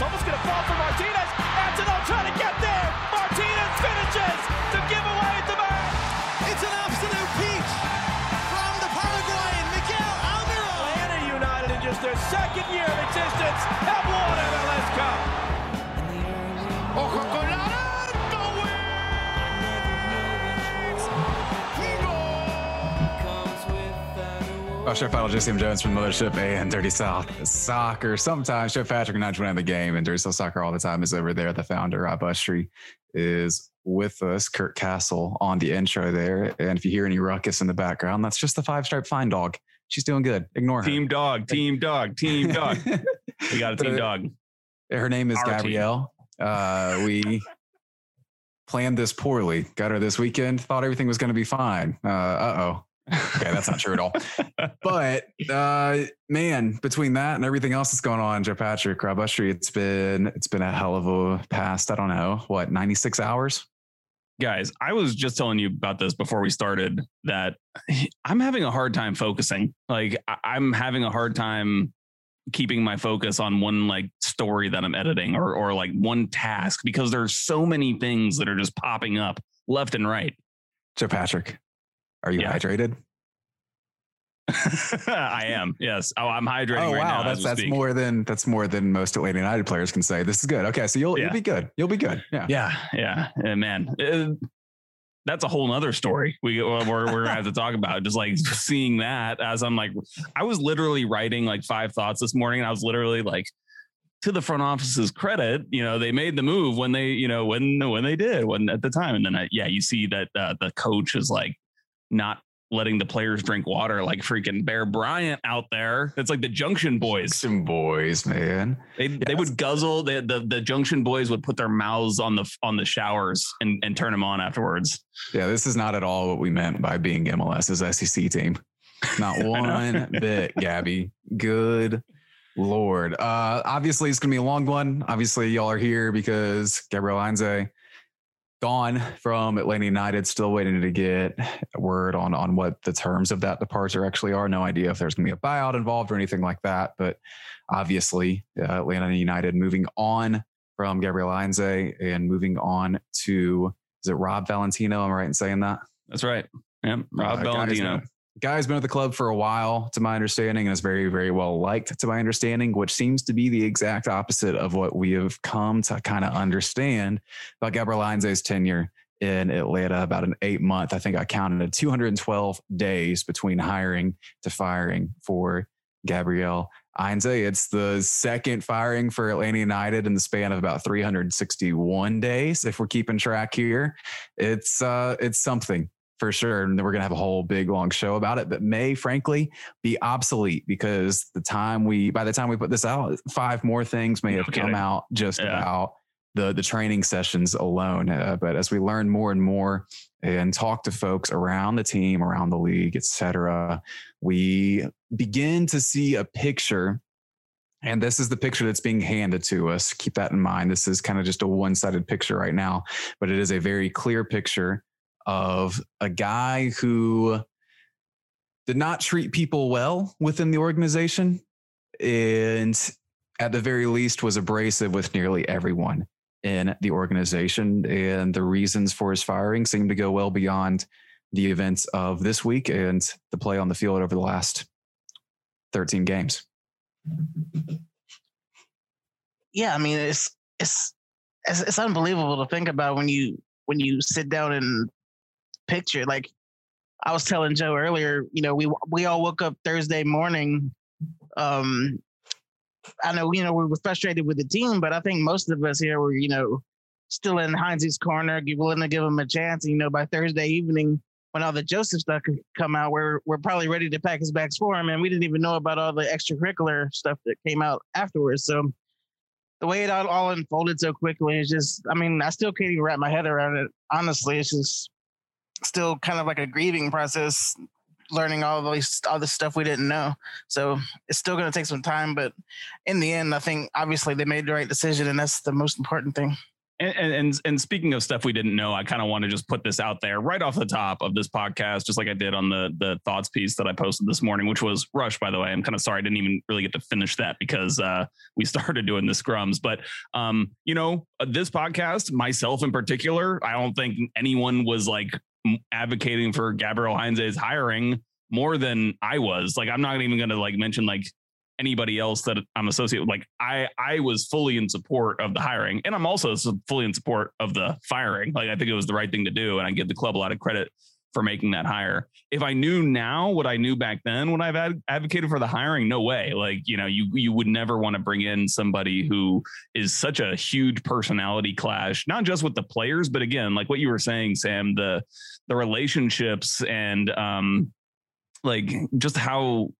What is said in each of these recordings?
It's almost going to fall for Martinez. Antonov trying to get there. Martinez finishes to give away the match. It's an absolute peach from the Paraguayan Miguel Almiron. Atlanta United in just their second year of existence Oh, Chef Idol, Jesse Jones from Mothership and Dirty South Soccer. Sometimes Chef Patrick and I join the game, and Dirty South Soccer all the time is over there. The founder, Rob Usry, is with us. Kurt Castle on the intro there. And if you hear any ruckus in the background, that's just the five stripe fine dog. She's doing good. Ignore her. Team dog, team dog, team dog. we got a team dog. Her name is Our. Gabrielle. Uh, we planned this poorly. Got her this weekend. Thought everything was going to be fine. Uh oh. Okay, that's not true at all. But uh, man, between that and everything else that's going on, Joe Patrick, Rob Usry, it's been it's been a hell of a past. I don't know what ninety six hours. Guys, I was just telling you about this before we started that I'm having a hard time focusing. Like I- I'm having a hard time keeping my focus on one like story that I'm editing or or like one task because there's so many things that are just popping up left and right. Joe Patrick, are you Yeah. hydrated? I am. Yes. Oh, I'm hydrating Oh right wow, that's that's speak. more than that's more than most Atlanta United players can say. This is good. Okay, so you'll Yeah. you'll be good. You'll be good. Yeah. Yeah, yeah, yeah man. Uh, that's a whole nother story we we're, we're gonna have to talk about. Just like seeing that as I'm like, I was literally writing like five thoughts this morning, and I was literally like, to the front office's credit, you know, they made the move when they, you know, when when they did, when at the time, and then I, yeah, you see that uh, the coach is like not letting the players drink water like freaking Bear Bryant out there. It's like the Junction Boys. Some boys, man. They they would guzzle. They, the the Junction Boys would put their mouths on the on the showers and and turn them on afterwards. Yeah, this is not at all what we meant by being MLS's SEC team. Not one bit, Gabby. Good Lord. Uh, obviously, it's going to be a long one. Obviously, y'all are here because Gabriel Heinze gone from Atlanta United, still waiting to get word on, on what the terms of that departure actually are. No idea if there's going to be a buyout involved or anything like that. But obviously, uh, Atlanta United moving on from Gabriel Heinze and moving on to, is it Rob Valentino? Am I right in saying that? That's right. Yep. Rob Uh, Valentino. Guy's been at the club for a while, to my understanding, and is very, very well liked, to my understanding, which seems to be the exact opposite of what we have come to kind of understand about Gabriel Heinze's tenure in Atlanta. About an eight month, I think I counted 212 days between hiring to firing for Gabriel Heinze. It's the second firing for Atlanta United in the span of about 361 days, if we're keeping track here. It's uh, it's something for sure. And then we're going to have a whole big long show about it, but may frankly be obsolete because the time we, by the time we put this out, five more things may No have come out just Yeah. about the, the training sessions alone. Uh, but as we learn more and more and talk to folks around the team, around the league, et cetera, we begin to see a picture and this is the picture that's being handed to us. Keep that in mind. This is kind of just a one sided picture right now, but it is a very clear picture of a guy who did not treat people well within the organization and at the very least was abrasive with nearly everyone in the organization and the reasons for his firing seem to go well beyond the events of this week and the play on the field over the last 13 games. Yeah, I mean, it's it's it's, it's unbelievable to think about when you when you sit down and picture. Like I was telling Joe earlier, you know, we we all woke up Thursday morning. Um, I know, you know, we were frustrated with the team, but I think most of us here were, you know, still in Heinze's corner, willing to give him a chance. And, you know, by Thursday evening, when all the Josef stuff could come out, we're we're probably ready to pack his bags for him, and we didn't even know about all the extracurricular stuff that came out afterwards. So the way it all, all unfolded so quickly is just, I mean, I still can't even wrap my head around it. Honestly, it's just still kind of like a grieving process, learning all these all this stuff we didn't know. So it's still going to take some time, but in the end, I think obviously they made the right decision, and that's the most important thing. And, and and speaking of stuff we didn't know, I kind of want to just put this out there right off the top of this podcast, just like I did on the the thoughts piece that I posted this morning, which was Rush. By the way, I'm kind of sorry I didn't even really get to finish that because uh, we started doing the scrums. But um, you know, uh, this podcast, myself in particular, I don't think anyone was like advocating for Gabriel Heinze's hiring more than I was. Like, I'm not even going to like mention like anybody else that I'm associated with. Like I, I was fully in support of the hiring and I'm also fully in support of the firing. Like I think it was the right thing to do. And I give the club a lot of credit for making that hire. If I knew now what I knew back then when I've ad- advocated for the hiring, no way. Like, you know, you you would never want to bring in somebody who is such a huge personality clash, not just with the players, but again, like what you were saying, Sam, the the relationships and um like just how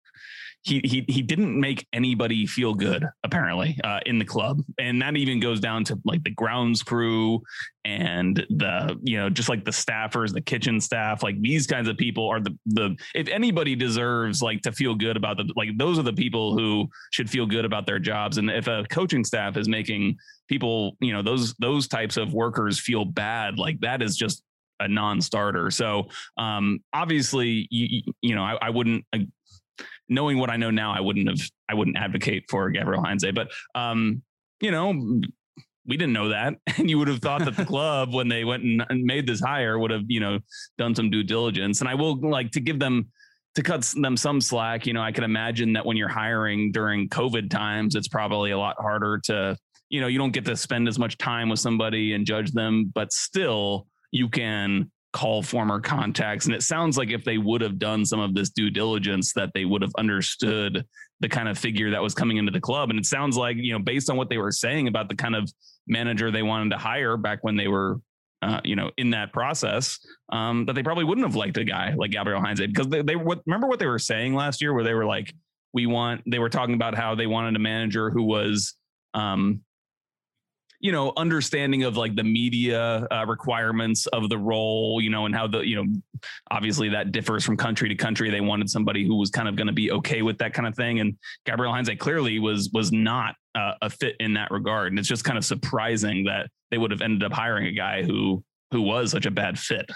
he he he didn't make anybody feel good apparently uh, in the club, and that even goes down to like the grounds crew and the you know just like the staffers, the kitchen staff. Like these kinds of people are the the if anybody deserves like to feel good about the like those are the people who should feel good about their jobs. And if a coaching staff is making people you know those those types of workers feel bad, like that is just a non-starter. So um, obviously, you you know, I, I wouldn't knowing what I know now, I wouldn't have, I wouldn't advocate for Gabriel Heinze, but, um, you know, we didn't know that. And you would have thought that the club, when they went and made this hire, would have, you know, done some due diligence. And I will like to give them, to cut them some slack. You know, I can imagine that when you're hiring during COVID times, it's probably a lot harder to, you know, you don't get to spend as much time with somebody and judge them, but still you can call former contacts. And it sounds like if they would have done some of this due diligence, that they would have understood the kind of figure that was coming into the club. And it sounds like, you know, based on what they were saying about the kind of manager they wanted to hire back when they were, uh, you know, in that process, um, that they probably wouldn't have liked a guy like Gabriel Heinze because they, they what, remember what they were saying last year, where they were like, we want, they were talking about how they wanted a manager who was, um, you know understanding of like the media uh, requirements of the role you know and how the you know obviously that differs from country to country. They wanted somebody who was kind of going to be okay with that kind of thing. And gabriel heinze clearly was was not uh, a fit in that regard. And it's just kind of surprising that they would have ended up hiring a guy who who was such a bad fit.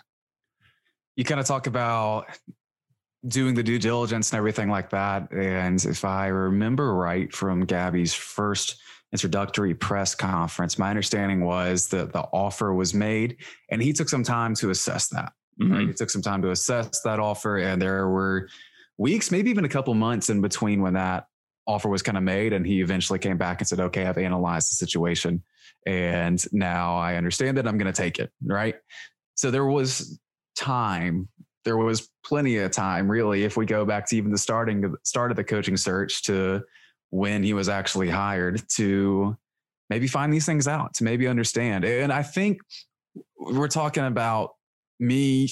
You kind of talk about doing the due diligence and everything like that. And if i remember right from gabby's first introductory press conference, my understanding was that the offer was made and he took some time to assess that. Mm-hmm. Right? He took some time to assess that offer. And there were weeks, maybe even a couple months in between when that offer was kind of made. And he eventually came back and said, okay, I've analyzed the situation. And now I understand that I'm going to take it. Right. So there was time. There was plenty of time, really, if we go back to even the starting start of the coaching search to when he was actually hired to maybe find these things out, to maybe understand. And I think we're talking about me,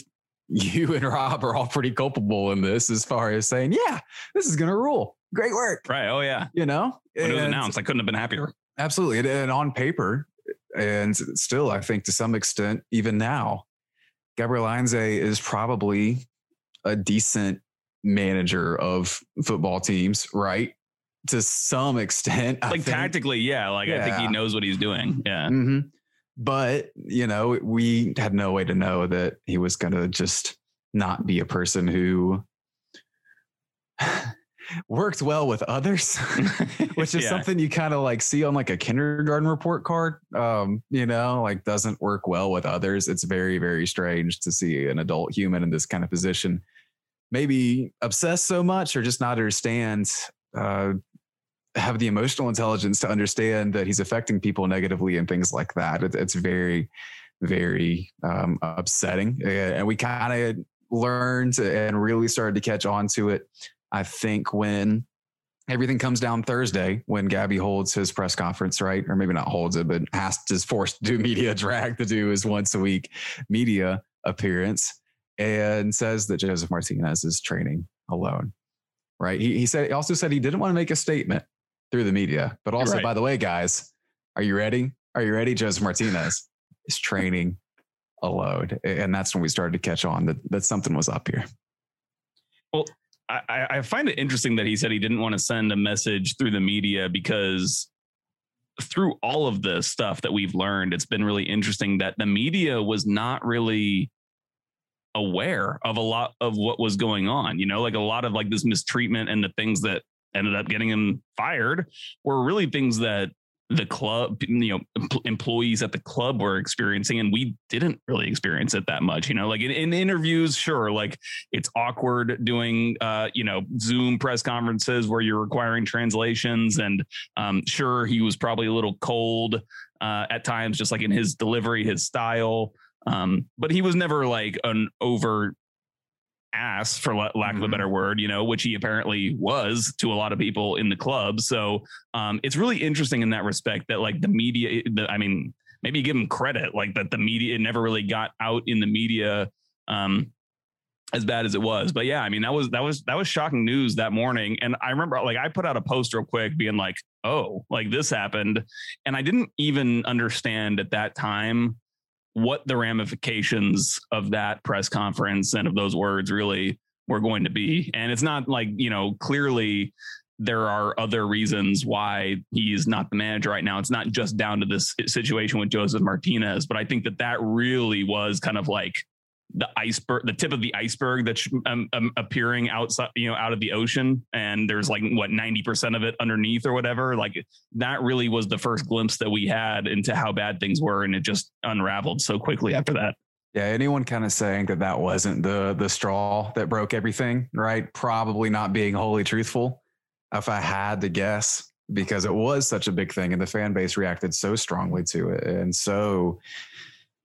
you, and Rob are all pretty culpable in this as far as saying, yeah, this is going to rule. Great work. Right. Oh, yeah. You know, when it was announced, I couldn't have been happier. Absolutely. And on paper, and still, I think to some extent, even now, Gabriel Heinze is probably a decent manager of football teams, right? To some extent. Like tactically, yeah. Like yeah. I think he knows what he's doing. Yeah. Mm-hmm. But you know, we had no way to know that he was going to just not be a person who worked well with others, which is yeah. something you kind of like see on like a kindergarten report card. Um, you know, like doesn't work well with others. It's very, very strange to see an adult human in this kind of position, maybe obsessed so much or just not understand uh, have the emotional intelligence to understand that he's affecting people negatively and things like that. It, it's very, very um, upsetting. And we kind of learned and really started to catch on to it, I think, when everything comes down Thursday, when Gabby holds his press conference, right? Or maybe not holds it, but has is forced to do media drag to do his once a week media appearance and says that Josef Martinez is training alone right? He, he said he also said he didn't want to make a statement through the media. But also, right. by the way, guys, are you ready? Are you ready? Josef Martinez is training a load. And that's when we started to catch on that, that something was up here. Well, I, I find it interesting that he said he didn't want to send a message through the media because through all of the stuff that we've learned, it's been really interesting that the media was not really aware of a lot of what was going on. You know, like a lot of like this mistreatment and the things that ended up getting him fired were really things that the club, you know, employees at the club were experiencing, and we didn't really experience it that much. You know, like in, in interviews, sure, like it's awkward doing, uh, you know, Zoom press conferences where you're requiring translations, and um, sure, he was probably a little cold uh, at times, just like in his delivery, his style. Um, but he was never like an over ass for lack mm-hmm. of a better mm-hmm. word you know which he apparently was to a lot of people in the club so um, it's really interesting in that respect that like the media the, i mean maybe give him credit like that the media never really got out in the media um, as bad as it was but yeah i mean that was that was that was shocking news that morning and i remember like i put out a post real quick being like oh like this happened and i didn't even understand at that time what the ramifications of that press conference and of those words really were going to be. And it's not like, you know, clearly there are other reasons why he's not the manager right now. It's not just down to this situation with Josef Martinez, but I think that that really was kind of like the iceberg, the tip of the iceberg that's um, um, appearing outside, you know, out of the ocean. And there's like what 90% of it underneath or whatever. Like that really was the first glimpse that we had into how bad things were. And it just unraveled so quickly after that. Yeah, anyone kind of saying that that wasn't the the straw that broke everything, right? Probably not being wholly truthful. If I had to guess, because it was such a big thing and the fan base reacted so strongly to it and so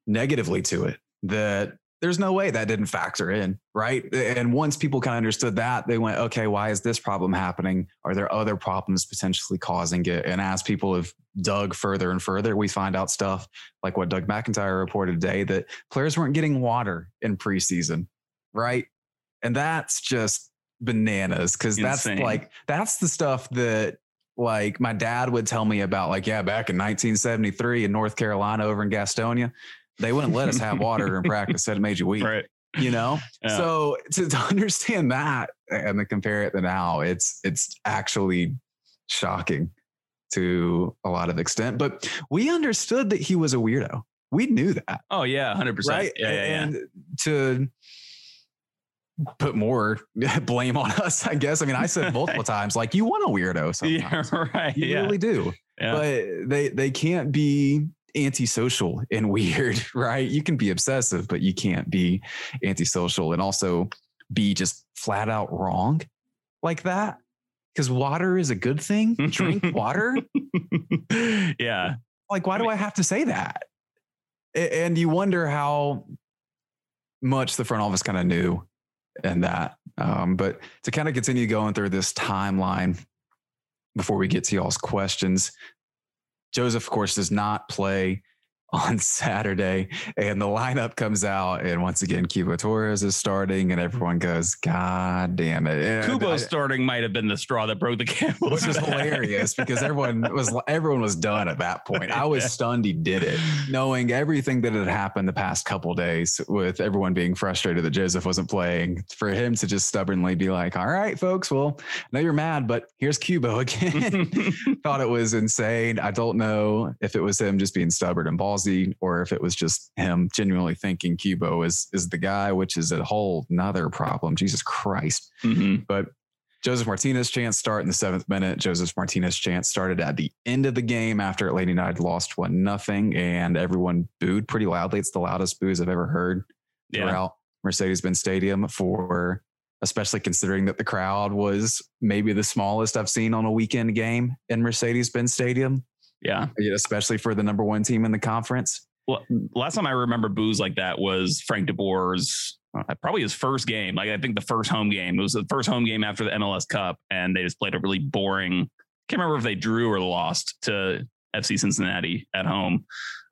negatively to it that there's no way that didn't factor in, right? And once people kind of understood that, they went, okay, why is this problem happening? Are there other problems potentially causing it? And as people have dug further and further, we find out stuff like what Doug McIntyre reported today that players weren't getting water in preseason, right? And that's just bananas because that's like, that's the stuff that like my dad would tell me about, like, yeah, back in 1973 in North Carolina over in Gastonia they wouldn't let us have water in practice. That made you weak. Right. You know? Yeah. So to, to understand that and then compare it to now, it's it's actually shocking to a lot of extent. But we understood that he was a weirdo. We knew that. Oh yeah, hundred percent. Right. Yeah, yeah, and yeah. to put more blame on us, I guess. I mean, I said multiple times, like you want a weirdo sometimes. Yeah, right. You yeah. really do. Yeah. But they they can't be antisocial and weird, right? You can be obsessive, but you can't be antisocial and also be just flat out wrong like that. Because water is a good thing. Drink water. yeah. Like, why do I have to say that? And you wonder how much the front office kind of knew and that. Um, but to kind of continue going through this timeline before we get to y'all's questions, Josef, of course, does not play on Saturday, and the lineup comes out, and once again, Cubo Torres is starting, and everyone goes, "God damn it!" And Cubo I, starting might have been the straw that broke the camel, which is hilarious because everyone was everyone was done at that point. I was stunned he did it, knowing everything that had happened the past couple days, with everyone being frustrated that Josef wasn't playing. For him to just stubbornly be like, "All right, folks, well, I know you're mad, but here's Cubo again," thought it was insane. I don't know if it was him just being stubborn and ballsy Halsey or if it was just him genuinely thinking Cubo is is the guy, which is a whole nother problem. Jesus Christ. Mm-hmm. But Josef Martinez chance start in the seventh minute. Josef Martinez chance started at the end of the game after Atlanta United lost one nothing, and everyone booed pretty loudly. It's the loudest boos I've ever heard yeah. throughout Mercedes-Benz Stadium for especially considering that the crowd was maybe the smallest I've seen on a weekend game in Mercedes-Benz Stadium. Yeah. Especially for the number one team in the conference. Well, last time I remember booze like that was Frank DeBoer's uh, probably his first game. Like I think the first home game. It was the first home game after the MLS Cup, and they just played a really boring. Can't remember if they drew or lost to FC Cincinnati at home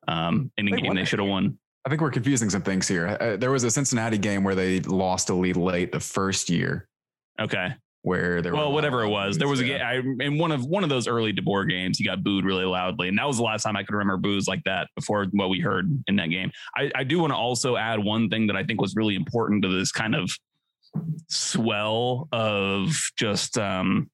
um, in a game they should have won. I think we're confusing some things here. Uh, there was a Cincinnati game where they lost a lead late the first year. Okay where there well whatever it was there was a game I, in one of one of those early DeBoer games he got booed really loudly and that was the last time I could remember boos like that before what we heard in that game I, I do want to also add one thing that I think was really important to this kind of swell of just um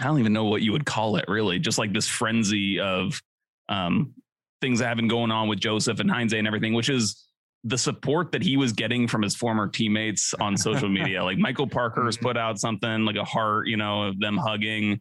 I don't even know what you would call it really. Just like this frenzy of um, things that have been going on with Josef and Heinze and everything, which is the support that he was getting from his former teammates on social media. like Michael Parkhurst Mhm. put out something like a heart, you know, of them hugging.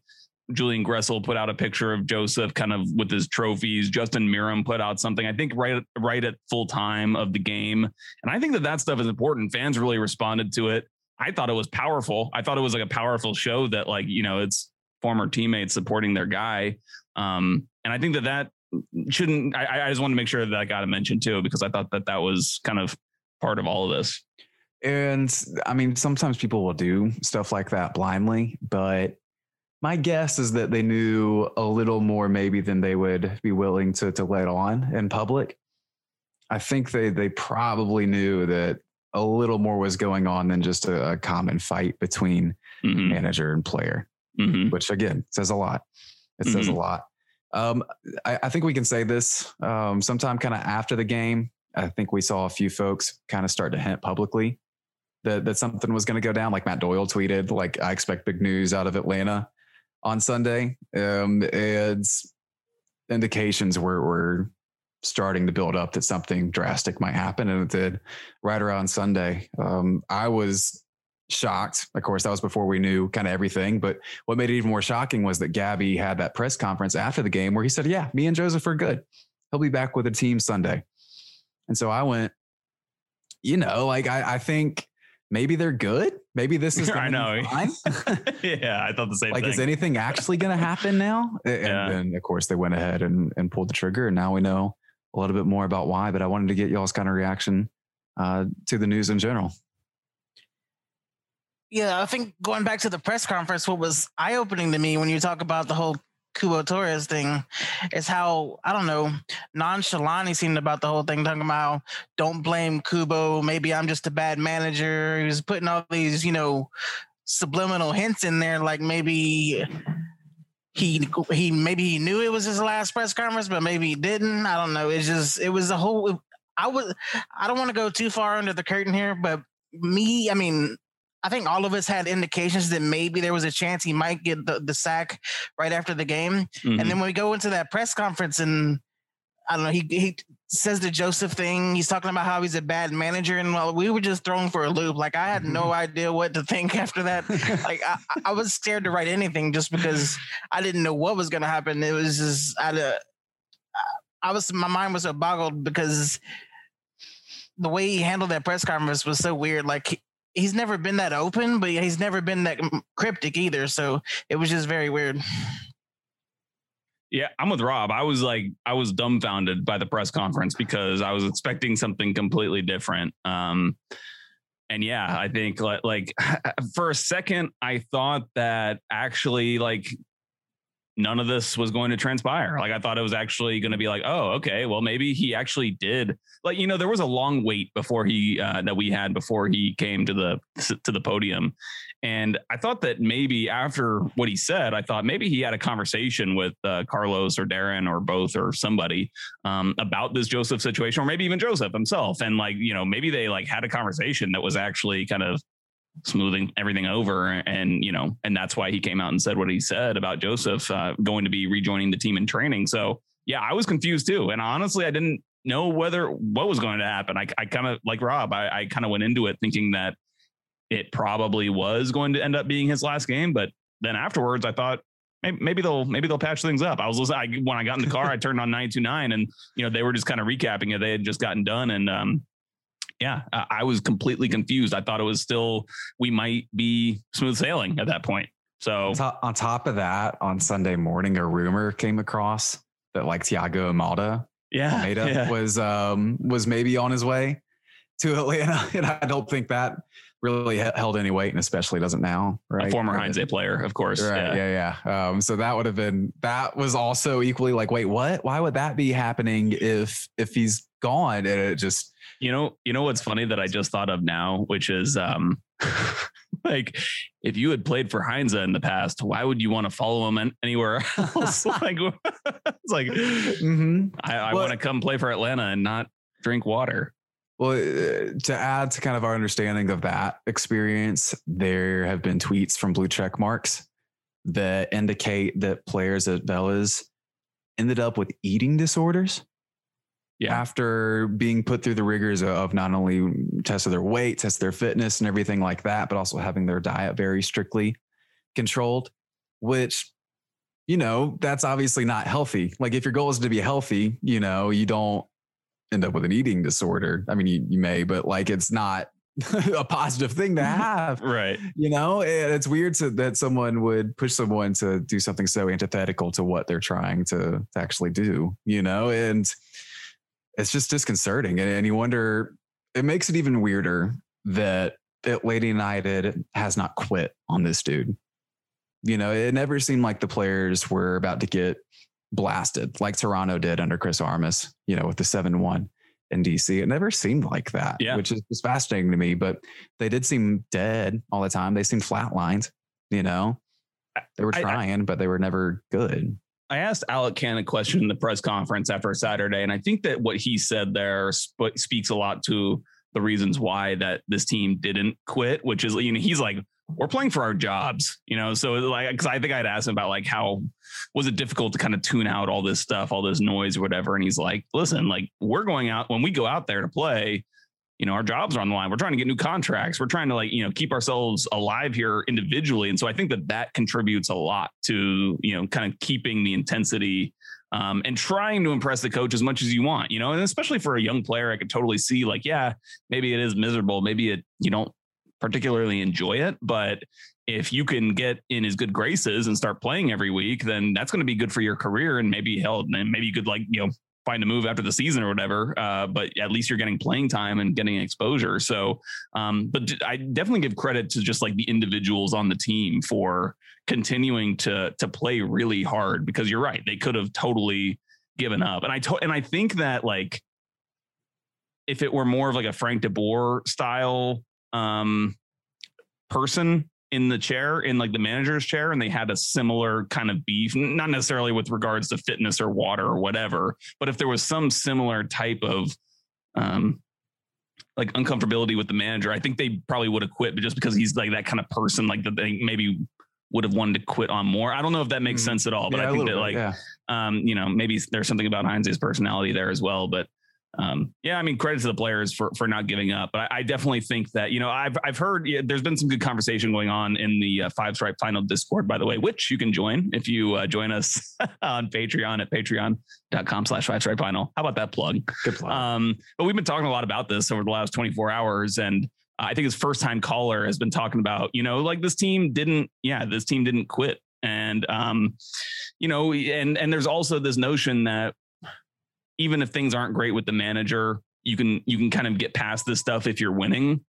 Julian Gressel put out a picture of Josef kind of with his trophies. Justin Meram put out something, I think right, right at full time of the game. And I think that that stuff is important. Fans really responded to it. I thought it was powerful. I thought it was like a powerful show that like, you know, it's former teammates supporting their guy. Um, and I think that that shouldn't, I, I just want to make sure that I got to mention too, because I thought that that was kind of part of all of this. And I mean, sometimes people will do stuff like that blindly, but my guess is that they knew a little more maybe than they would be willing to to let on in public. I think they they probably knew that a little more was going on than just a, a common fight between Mhm, manager and player, mhm. which again says a lot. It says a lot. Um, I, I think we can say this um, sometime kind of after the game. I think we saw a few folks kind of start to hint publicly that that something was going to go down. Like Matt Doyle tweeted, like I expect big news out of Atlanta on Sunday. Um, and indications were were starting to build up that something drastic might happen, and it did right around Sunday. Um, I was shocked. Of course, that was before we knew kind of everything. But what made it even more shocking was that Gabby had that press conference after the game where he said, "Yeah, me and Josef are good. He'll be back with the team Sunday." And so I went, you know, like I, I think maybe they're good. Maybe this is I know. fine. yeah, I thought the same like, thing. is anything actually going to happen now? A- And Yeah. then, of course, they went ahead and, and pulled the trigger. And now we know a little bit more about why. But I wanted to get y'all's kind of reaction uh, to the news in general. Yeah, I think going back to the press conference, what was eye opening to me when you talk about the whole Cubo Torres thing is how, I don't know, nonchalant he seemed about the whole thing, talking about don't blame Cubo. Maybe I'm just a bad manager. He was putting all these, you know, subliminal hints in there, like maybe he he maybe he knew it was his last press conference, but maybe he didn't. I don't know. It's just it was a whole I was I don't want to go too far under the curtain here, but me, I mean, I think all of us had indications that maybe there was a chance he might get the, the sack right after the game. Mhm. And then when we go into that press conference and I don't know, he he says the Josef thing. He's talking about how he's a bad manager, and well, we were just thrown for a loop. Like I had no idea what to think after that. Like I, I was scared to write anything just because I didn't know what was going to happen. It was just I, uh, I was my mind was so boggled because the way he handled that press conference was so weird. Like he's never been that open, but he's never been that cryptic either. So it was just very weird. Yeah, I'm with Rob. I was like, I was dumbfounded by the press conference because I was expecting something completely different. Um, and yeah, I think like, like for a second, I thought that actually like none of this was going to transpire. Like I thought it was actually going to be like, oh, okay, well maybe he actually did. Like you know, there was a long wait before he uh, that we had before he came to the to the podium, and I thought that maybe after what he said, I thought maybe he had a conversation with uh, Carlos or Darren or both or somebody um, about this Josef situation, or maybe even Josef himself, and like you know maybe they like had a conversation that was actually kind of smoothing everything over. And you know and that's why he came out and said what he said about josef uh, going to be rejoining the team in training. So yeah i was confused too. And honestly i didn't know whether what was going to happen. I, I kind of like rob i, I kind of went into it thinking that it probably was going to end up being his last game. But then afterwards i thought maybe, maybe they'll maybe they'll patch things up. I was listening I, when i got in the car i turned on 929 and you know they were just kind of recapping it. They had just gotten done and um yeah, I, I was completely confused. I thought it was still we might be smooth sailing at that point. So On top, of that, on Sunday morning, a rumor came across that like Thiago Almada yeah, Almeida yeah. was um was maybe on his way to Atlanta, and I don't think that really held any weight, and especially doesn't now. Right, a former Right. Heinze player, of course. Right. yeah. Yeah. Yeah. Um, so that would have been that was also equally like, wait, what? Why would that be happening if if he's gone? And it just You know, you know what's funny that I just thought of now, which is um like if you had played for Heinze in the past, why would you want to follow him anywhere else? like it's like mm-hmm. I, I Well- want to come play for Atlanta and not drink water. Well, uh, to add to kind of our understanding of that experience, there have been tweets from blue check marks that indicate that players at Velez ended up with eating disorders. Yeah. After being put through the rigors of not only test of their weight, test their fitness and everything like that, but also having their diet very strictly controlled, which, you know, that's obviously not healthy. Like if your goal is to be healthy, you know, you don't end up with an eating disorder. I mean, you, you may, but like it's not a positive thing to have. Right. You know, and it's weird to, that someone would push someone to do something so antithetical to what they're trying to, to actually do, you know, and it's just disconcerting. And, and you wonder, it makes it even weirder that Lady United has not quit on this dude. You know, it never seemed like the players were about to get blasted like Toronto did under Chris Armas, you know, with the 7 1 in DC. It never seemed like that, Yeah. which is just fascinating to me. But they did seem dead all the time. They seemed flatlined, you know. They were I- I- trying, but they were never good. I asked Alec Kann a question in the press conference after Saturday, and I think that what he said there sp- speaks a lot to the reasons why that this team didn't quit. Which is, you know, he's like, we're playing for our jobs, you know. So like, because I think I'd asked him about like how was it difficult to kind of tune out all this stuff, all this noise, or whatever, and he's like, listen, like we're going out when we go out there to play. You know, our jobs are on the line. We're trying to get new contracts. We're trying to like, you know, keep ourselves alive here individually. And so I think that that contributes a lot to, you know, kind of keeping the intensity um, and trying to impress the coach as much as you want, you know, and especially for a young player, I could totally see like, yeah, maybe it is miserable. Maybe it, you don't particularly enjoy it, but if you can get in his good graces and start playing every week, then that's going to be good for your career. And maybe hell, then maybe you could like, you know, find a move after the season or whatever. Uh, but at least you're getting playing time and getting exposure. So, um, but I definitely give credit to just like the individuals on the team for continuing to to play really hard because you're right. They could have totally given up. And I to- and I think that like if it were more of like a Frank DeBoer style um person in the chair in like the manager's chair and they had a similar kind of beef not necessarily with regards to fitness or water or whatever but if there was some similar type of um like uncomfortability with the manager i think they probably would have quit but just because he's like that kind of person like that they maybe would have wanted to quit on more i don't know if that makes Mhm. sense at all but Yeah, i think that bit, like yeah. um, you know, maybe there's something about Heinze's personality there as well. But um, yeah, I mean, credit to the players for for not giving up. But I, I definitely think that you know, I've I've heard yeah, there's been some good conversation going on in the uh, Five Stripe Final Discord, by the way, which you can join if you uh, join us on Patreon at patreon.com/slash Five Stripe Final. How about that plug? Good play. Um, but we've been talking a lot about this over the last 24 hours, and I think his first time caller has been talking about, you know, like this team didn't, yeah, this team didn't quit, and um, you know, and and there's also this notion that even if things aren't great with the manager, you can you can kind of get past this stuff if you're winning,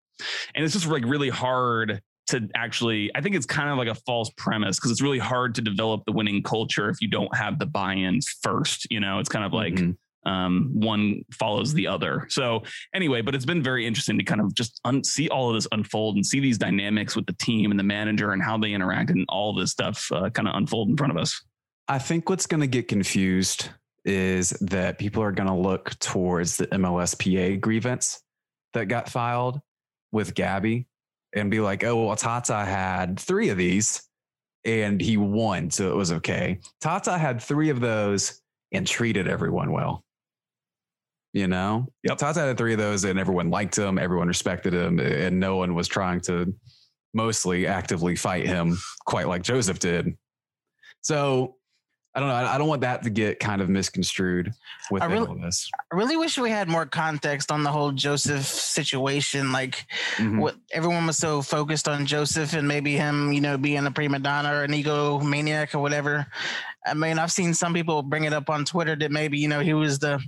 and it's just like really hard to actually i think it's kind of like a false premise because it's really hard to develop the winning culture if you don't have the buy-in first you know it's kind of like Mhm. um, one follows the other. So anyway, but it's been very interesting to kind of just un- see all of this unfold and see these dynamics with the team and the manager and how they interact and all this stuff uh, kind of unfold in front of us. I think what's going to get confused is that people are going to look towards the MLSPA grievance that got filed with Gabby and be like, oh, well, Tata had three of these and he won. So it was okay. Tata had three of those and treated everyone well. You know, Yep. Tata had three of those and everyone liked him, everyone respected him, and no one was trying to mostly actively fight him quite like Josef did. So I don't know. I I don't want that to get kind of misconstrued with I really- all this. I really wish we had more context on the whole Josef situation. Like, Mhm. what everyone was so focused on Josef and maybe him, you know, being a prima donna or an egomaniac or whatever. I mean, I've seen some people bring it up on Twitter that maybe, you know, he was the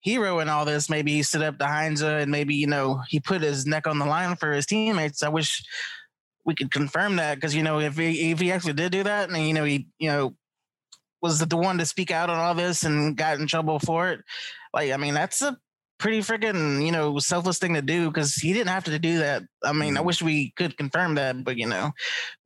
hero in all this. Maybe he stood up to Heinze and maybe, you know, he put his neck on the line for his teammates. I wish we could confirm that because, you know, if he, if he actually did do that and, you know, he, you know, was the one to speak out on all this and got in trouble for it. Like, I mean, that's a pretty freaking, you know, selfless thing to do because he didn't have to do that. I mean, I Mhm. wish we could confirm that, but you know,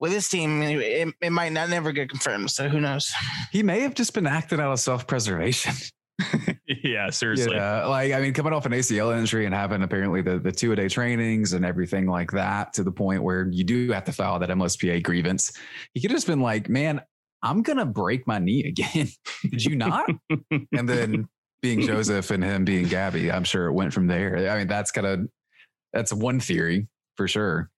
with this team, it, it might not never get confirmed. So who knows? He may have just been acting out of self preservation. yeah, seriously. Yeah, like I mean, coming off an ACL injury and having apparently the the two a day trainings and everything like that, to the point where you do have to file that MLSPA grievance. He could have just been like, "Man, I'm gonna break my knee again." Did you not? and then being Josef and him being Gabby, I'm sure it went from there. I mean, that's kind of that's one theory for sure.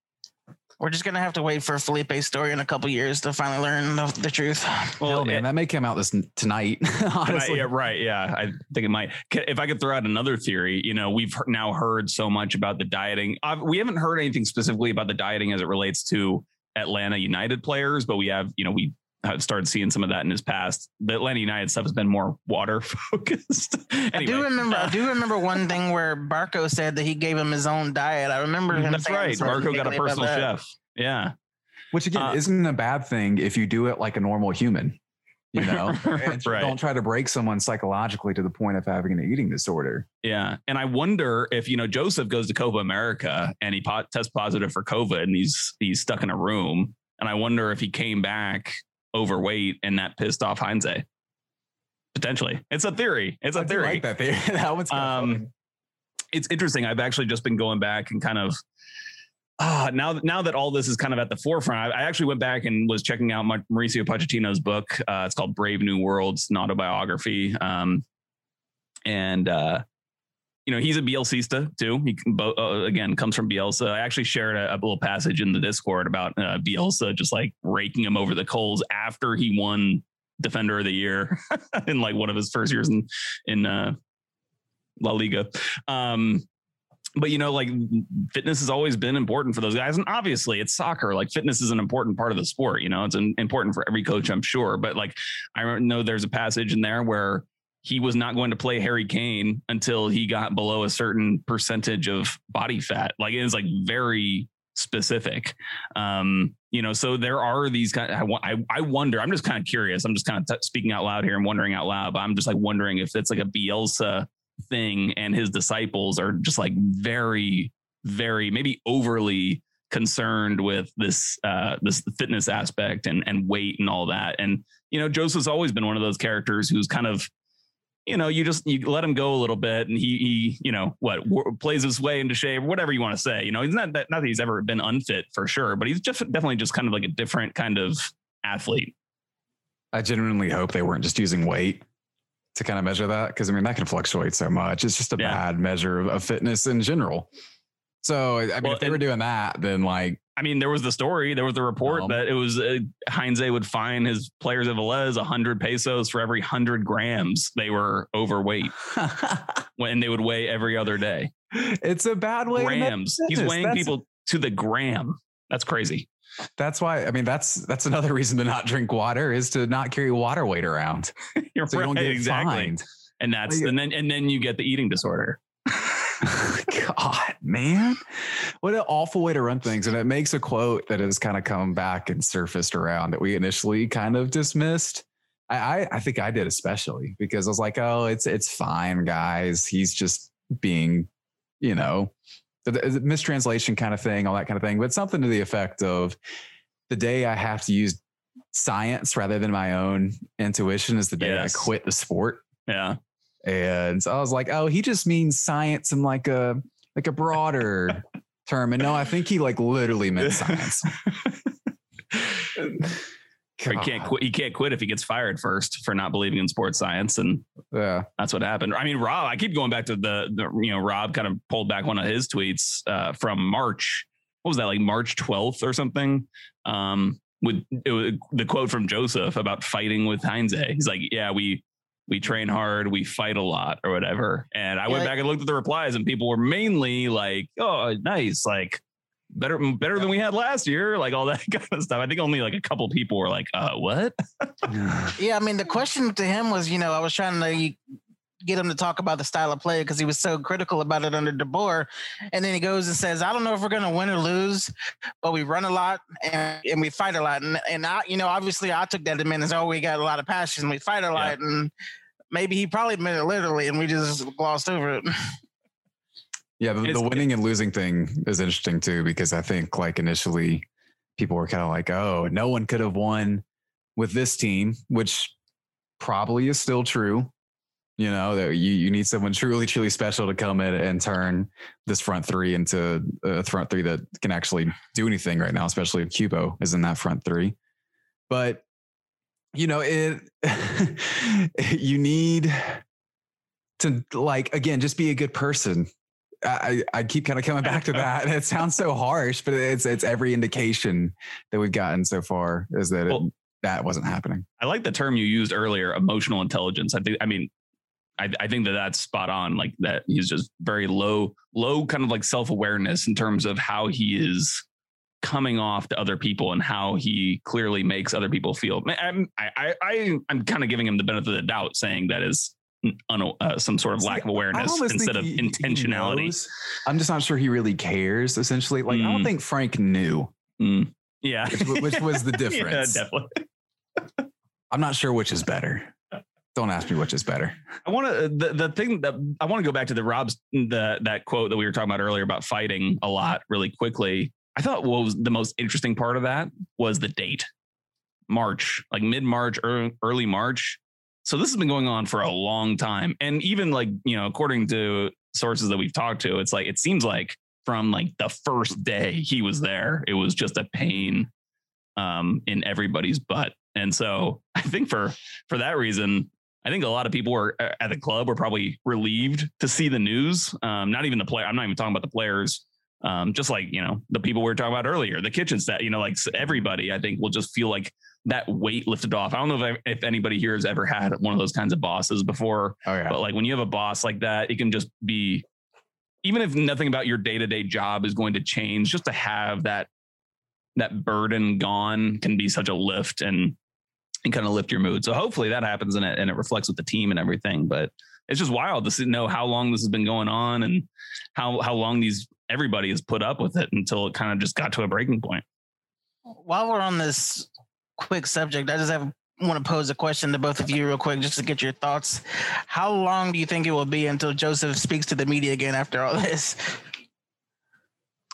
We're just gonna have to wait for Felipe's story in a couple years to finally learn the, the truth. Well, Hell, man, that may come out this tonight. honestly, yeah, right. Yeah, I think it might. If I could throw out another theory, you know, we've now heard so much about the dieting. Uh, we haven't heard anything specifically about the dieting as it relates to Atlanta United players, but we have, you know, we have started seeing some of that in his past. The Atlanta United stuff has been more water focused. anyway. I do remember. I do remember one thing where Barco said that he gave him his own diet. I remember him. That's right. Barco got a personal chef. Yeah. Which again uh, isn't a bad thing if you do it like a normal human. You know, right. don't try to break someone psychologically to the point of having an eating disorder. Yeah, and I wonder if you know Josef goes to Copa America and he po- tests positive for COVID and he's he's stuck in a room, and I wonder if he came back overweight and that pissed off Heinze. Potentially, it's a theory. It's a I theory. I like that theory. that one's um, it's interesting. I've actually just been going back and kind of ah, now now that all this is kind of at the forefront, I, I actually went back and was checking out Mauricio Pochettino's book. Uh, it's called Brave New Worlds, an autobiography. Um, and uh, you know he's a Bielsista too. He uh, again comes from Bielsa. I actually shared a, a, little passage in the Discord about uh, Bielsa just like raking him over the coals after he won Defender of the Year in like one of his first years in in uh, La Liga. Um, but you know, like fitness has always been important for those guys, and obviously it's soccer. Like fitness is an important part of the sport. You know, it's an, important for every coach, I'm sure. But like I know there's a passage in there where he was not going to play Harry Kane until he got below a certain percentage of body fat. Like it is like very specific. Um, you know, so there are these kind of, I, I wonder, I'm just kind of curious. I'm just kind of t- speaking out loud here and wondering out loud, but I'm just like wondering if it's like a Bielsa thing and his disciples are just like very, very, maybe overly concerned with this uh this fitness aspect and and weight and all that and you know josef's always been one of those characters who's kind of you know, you just you let him go a little bit, and he he you know what w- plays his way into shape, whatever you want to say. You know, he's not that not that he's ever been unfit for sure, but he's just definitely just kind of like a different kind of athlete. I genuinely hope they weren't just using weight to kind of measure that because I mean that can fluctuate so much. It's just a yeah. bad measure of, of, fitness in general. So I mean, well, if they and, were doing that, then like I mean, there was the story, there was the report um, that it was uh, Heinze would fine his players of Velez 100 pesos for every 100 grams they were overweight when they would weigh every other day. It's a bad way. Grams. He's weighing that's, people to the gram. That's crazy. That's why I mean that's that's another reason to not drink water is to not carry water weight around. You're so right, you don't get exactly. Fined. And that's and then and then you get the eating disorder. God, man, what an awful way to run things. And it makes a quote that has kind of come back and surfaced around that we initially kind of dismissed. I, I, I think I did especially because I was like, oh, it's it's fine, guys. He's just being, you know, the, the mistranslation kind of thing, all that kind of thing. But something to the effect of the day I have to use science rather than my own intuition is the day yes. I quit the sport. Yeah. And so I was like, oh, he just means science in like a like a broader term. And no, I think he like literally meant science. he can't quit. He can't quit if he gets fired first for not believing in sports science, and yeah, that's what happened. I mean, Rob. I keep going back to the, the you know Rob kind of pulled back one of his tweets uh, from March. What was that like March twelfth or something? Um, with was, the quote from Josef about fighting with Heinze. He's like, yeah, we we train hard, we fight a lot or whatever. And I yeah, went back and looked at the replies and people were mainly like, oh, nice. Like better, better than we had last year. Like all that kind of stuff. I think only like a couple people were like, uh, what? yeah. I mean, the question to him was, you know, I was trying to get him to talk about the style of play because he was so critical about it under DeBoer. And then he goes and says, I don't know if we're going to win or lose, but we run a lot and, and we fight a lot. And, and I, you know, obviously I took that to mean as, oh, we got a lot of passion. We fight a lot. Yeah. And maybe he probably meant it literally and we just glossed over it. Yeah, the, the winning and losing thing is interesting too, because I think like initially people were kind of like, oh, no one could have won with this team, which probably is still true You know, that you, you need someone truly, truly special to come in and turn this front three into a front three that can actually do anything right now, especially if Cubo is in that front three. But you know, it you need to like again, just be a good person. I, I keep kind of coming back to that. It sounds so harsh, but it's it's every indication that we've gotten so far is that Well- it, that wasn't happening. I like the term you used earlier, emotional intelligence. I think, I mean, I, I think that that's spot on. Like that, he's just very low, low kind of like self awareness in terms of how he is coming off to other people and how he clearly makes other people feel. I'm, I, I, I, I'm kind of giving him the benefit of the doubt, saying that is un, uh, some sort of See, lack of awareness instead of he- he intentionality. knows. I'm just not sure he really cares. Essentially, like I don't Mm. think Frank knew, Mm. Yeah, which, which was the yeah, difference. definitely. I'm not sure which is better. Don't ask me which is better. I want to the, the thing that I want to go back to the Rob's the that quote that we were talking about earlier about fighting a lot really quickly. I thought what was the most interesting part of that was the date, March, like mid March, early March. So this has been going on for a long time, and even like you know, according to sources that we've talked to, it's like it seems like from like the first day he was there, it was just a pain um, in everybody's butt. And so I think for for that reason, I think a lot of people were uh, at the club were probably relieved to see the news. Um, not even the player. I'm not even talking about the players. Um, just like you know the people we were talking about earlier, the kitchen staff. You know, like everybody, I think will just feel like that weight lifted off. I don't know if I, if anybody here has ever had one of those kinds of bosses before, Oh yeah. but like when you have a boss like that, it can just be, even if nothing about your day to day job is going to change, just to have that that burden gone can be such a lift and and kind of lift your mood. So hopefully that happens and it and it reflects with the team and everything. But it's just wild to see, know how long this has been going on and how how long these everybody has put up with it until it kind of just got to a breaking point. While we're on this quick subject, I just have want to pose a question to both of you real quick just to get your thoughts. How long do you think it will be until Josef speaks to the media again after all this?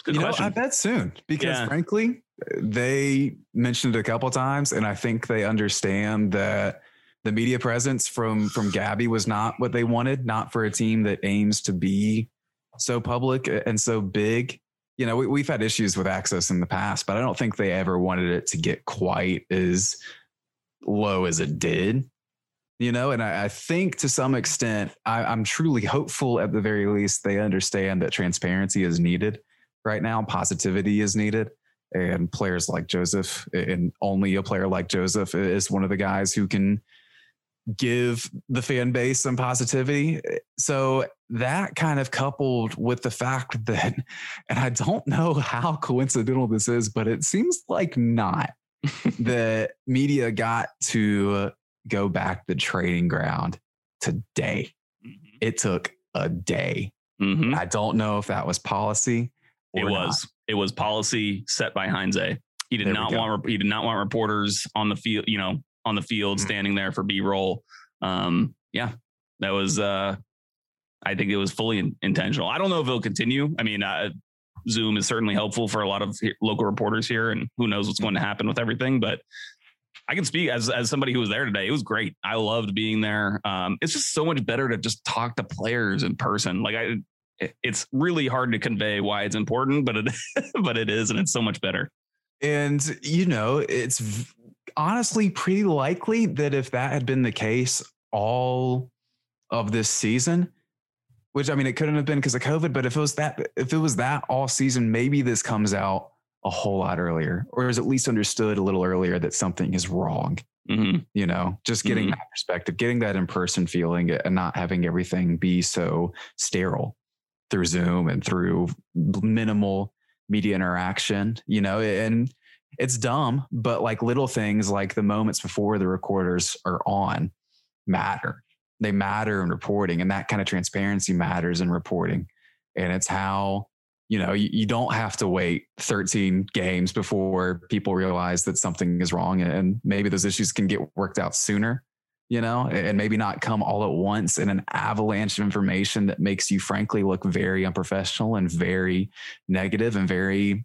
Good you question. know, I bet soon because Yeah. frankly, they mentioned it a couple times, and I think they understand that the media presence from from Gabby was not what they wanted, not for a team that aims to be so public uh, and so big. You know, we, we've had issues with access in the past, but I don't think they ever wanted it to get quite as low as it did. You know, and I, I think to some extent, I, I'm truly hopeful at the very least they understand that transparency is needed right now. Positivity is needed. And players like Josef, and only a player like Josef, is one of the guys who can give the fan base some positivity. So that kind of coupled with the fact that, and I don't know how coincidental this is, but it seems like not, the media got to go back the training ground today. It took a day. Mhm. I don't know if that was policy. It or not. was. It was policy set by Heinze. He did There not want. He did not want reporters on the field. You know, on the field Mhm. standing there for B roll. Um, yeah, that was. uh I think it was fully in- intentional. I don't know if it'll continue. I mean, uh, Zoom is certainly helpful for a lot of he- local reporters here, and who knows what's going to happen with everything. But I can speak as as somebody who was there today. It was great. I loved being there. Um, it's just so much better to just talk to players in person. Like I, it's really hard to convey why it's important, but it but it is, and it's so much better. And, you know, it's honestly pretty likely that if that had been the case all of this season, which I mean, it couldn't have been because of COVID, but if it was that, if it was that all season, maybe this comes out a whole lot earlier or is at least understood a little earlier that something is wrong. hmm You know, just getting Mhm. that perspective, getting that in person feeling and not having everything be so sterile through Zoom and through minimal media interaction, you know, and it's dumb, but like little things like the moments before the recorders are on matter. They matter in reporting, and that kind of transparency matters in reporting. And it's how, you know, you, you don't have to wait 13 games before people realize that something is wrong. And maybe those issues can get worked out sooner, you know, and maybe not come all at once in an avalanche of information that makes you, frankly, look very unprofessional and very negative and very,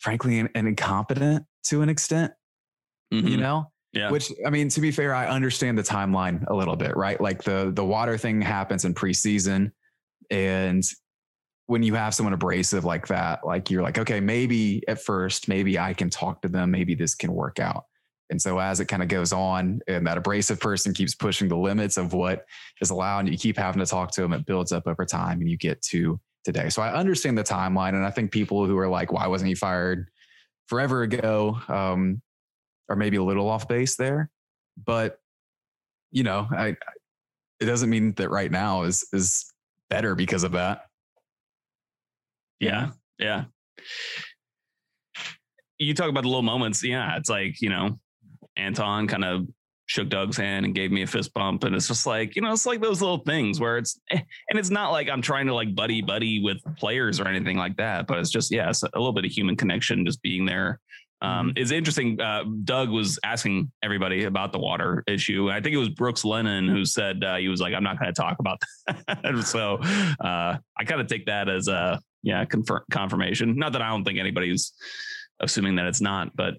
frankly, and incompetent to an extent Mhm. you know Yeah. Which I mean, to be fair, I understand the timeline a little bit, right? Like the the water thing happens in preseason, and when you have someone abrasive like that, like you're like, okay, maybe at first, maybe I can talk to them, maybe this can work out. And so as it kind of goes on, and that abrasive person keeps pushing the limits of what is allowed, and you keep having to talk to them, it builds up over time, and you get to today. So I understand the timeline, and I think people who are like, "Why wasn't he fired forever ago?" Um, are maybe a little off base there, but you know, I it doesn't mean that right now is is better because of that. Yeah. Yeah. You talk about the little moments. Yeah. It's like, you know, Anton kind of shook Doug's hand and gave me a fist bump. And it's just like, you know, it's like those little things where it's, and it's not like I'm trying to like buddy buddy with players or anything like that, but it's just, yeah, it's a little bit of human connection just being there. Um, Mm-hmm. It's interesting. Uh, Doug was asking everybody about the water issue. I think it was Brooks Lennon who said uh, he was like, "I'm not going to talk about that." so uh, I kind of take that as a yeah confirm, confirmation. Not that I don't think anybody's assuming that it's not, but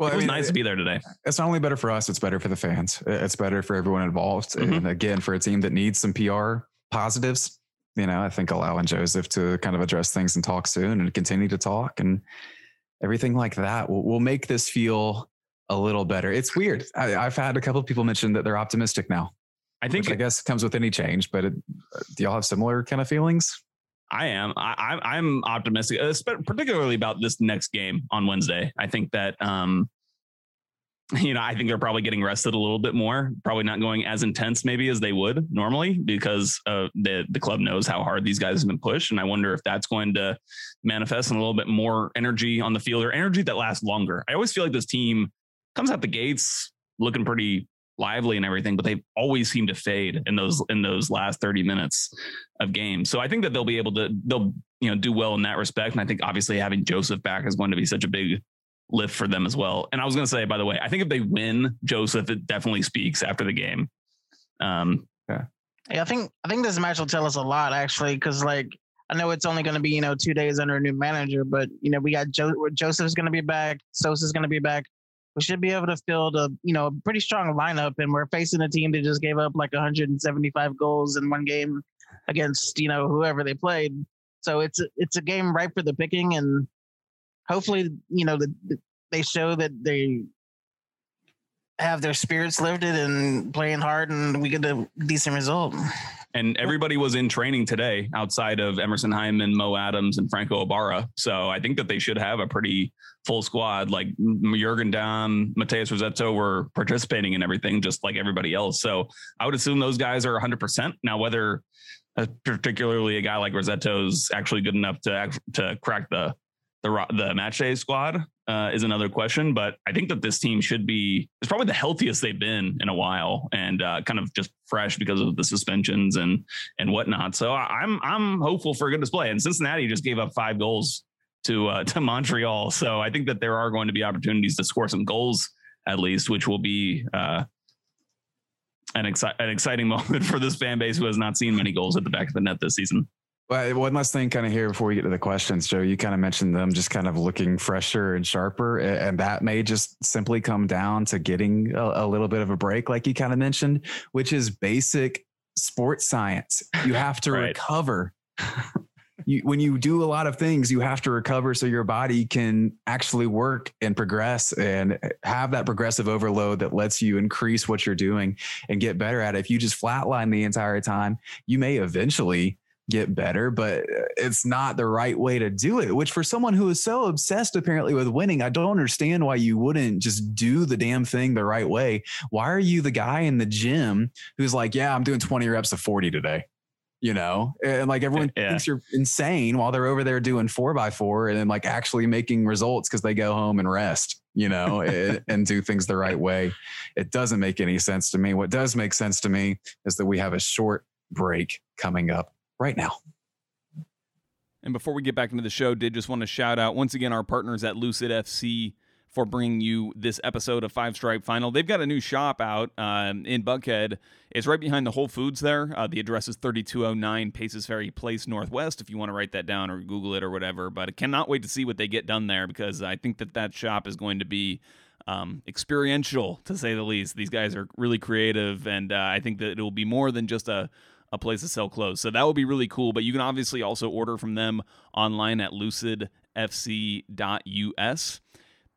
Well, it was nice to be there today. it's not only better for us, it's better for the fans. It's better for everyone involved. Mhm. And again, for a team that needs some PR positives, you know, I think allowing Josef to kind of address things and talk soon and continue to talk and everything like that will, will make this feel a little better. It's weird. I, I've had a couple of people mention that they're optimistic now, I think I guess comes with any change, but it, do y'all have similar kind of feelings? I am. I, I'm- I'm optimistic, uh, particularly about this next game on Wednesday. I think that, um, you know, I think they're probably getting rested a little bit more. Probably not going as intense maybe as they would normally because uh, the the club knows how hard these guys have been pushed, and I wonder if that's going to manifest in a little bit more energy on the field or energy that lasts longer. I always feel like this team comes out the gates looking pretty lively and everything, but they've always seem to fade in those in those last 30 minutes of games. So I think that they'll be able to they'll you know do well in that respect. And I think obviously having Josef back is going to be such a big lift for them as well. And I was going to say, by the way, I think if they win Josef, it definitely speaks after the game. Um, Yeah, I think I think this match will tell us a lot actually, because like I know it's only going to be you know two days under a new manager, but you know we got jo- Joseph's going to be back, Sosa's going to be back. We should be able to field a you know pretty strong lineup, and we're facing a team that just gave up like 175 goals in one game against you know whoever they played. So it's it's a game ripe for the picking, and hopefully you know the- they show that they have their spirits lifted and playing hard, and we get a decent result. And everybody was in training today outside of Emerson Hyndman, Mo Adams, and Franco Ibarra. So I think that they should have a pretty full squad. Like Jurgen Damm, Matheus Rossetto were participating in everything, just like everybody else. So I would assume those guys are 100%. Now, whether uh, particularly a guy like Rossetto's actually good enough to act, to crack the the the match day squad uh, is another question. But I think that this team should be it's probably the healthiest they've been in a while, and uh, kind of just fresh because of the suspensions and and whatnot. So I'm I'm hopeful for a good display. And Cincinnati just gave up five goals to uh, to Montreal, so I think that there are going to be opportunities to score some goals at least, which will be. Uh, an, exci- an exciting moment for this fan base who has not seen many goals at the back of the net this season. Well, one last thing kind of here before we get to the questions, Joe, you kind of mentioned them just kind of looking fresher and sharper. And that may just simply come down to getting a, a little bit of a break, like you kind of mentioned, which is basic sports science. You have to Right. recover. You, when you do a lot of things, you have to recover so your body can actually work and progress and have that progressive overload that lets you increase what you're doing and get better at it. If you just flatline the entire time, you may eventually get better, but uh, it's not the right way to do it. Which for someone who is so obsessed apparently with winning, I don't understand why you wouldn't just do the damn thing the right way. Why are you the guy in the gym who's like, yeah, I'm doing 20 reps of 40 today? You know, and like everyone Yeah. thinks you're insane while they're over there doing four by four and then like actually making results because they go home and rest, you know, and, and do things the right way. It doesn't make any sense to me. What does make sense to me is that we have a short break coming up right now. And before we get back into the show, did just want to shout out once again our partners at Lucid FC for bringing you this episode of Five Stripe Final. They've got a new shop out um, in Buckhead. It's right behind the Whole Foods there. Uh, the address is 3209 Paces Ferry Place Northwest if you want to write that down or Google it or whatever. But I cannot wait to see what they get done there because I think that that shop is going to be um, experiential to say the least. These guys are really creative, and uh, I think that it will be more than just a a place to sell clothes. So that would be really cool. But you can obviously also order from them online at lucidfc.us.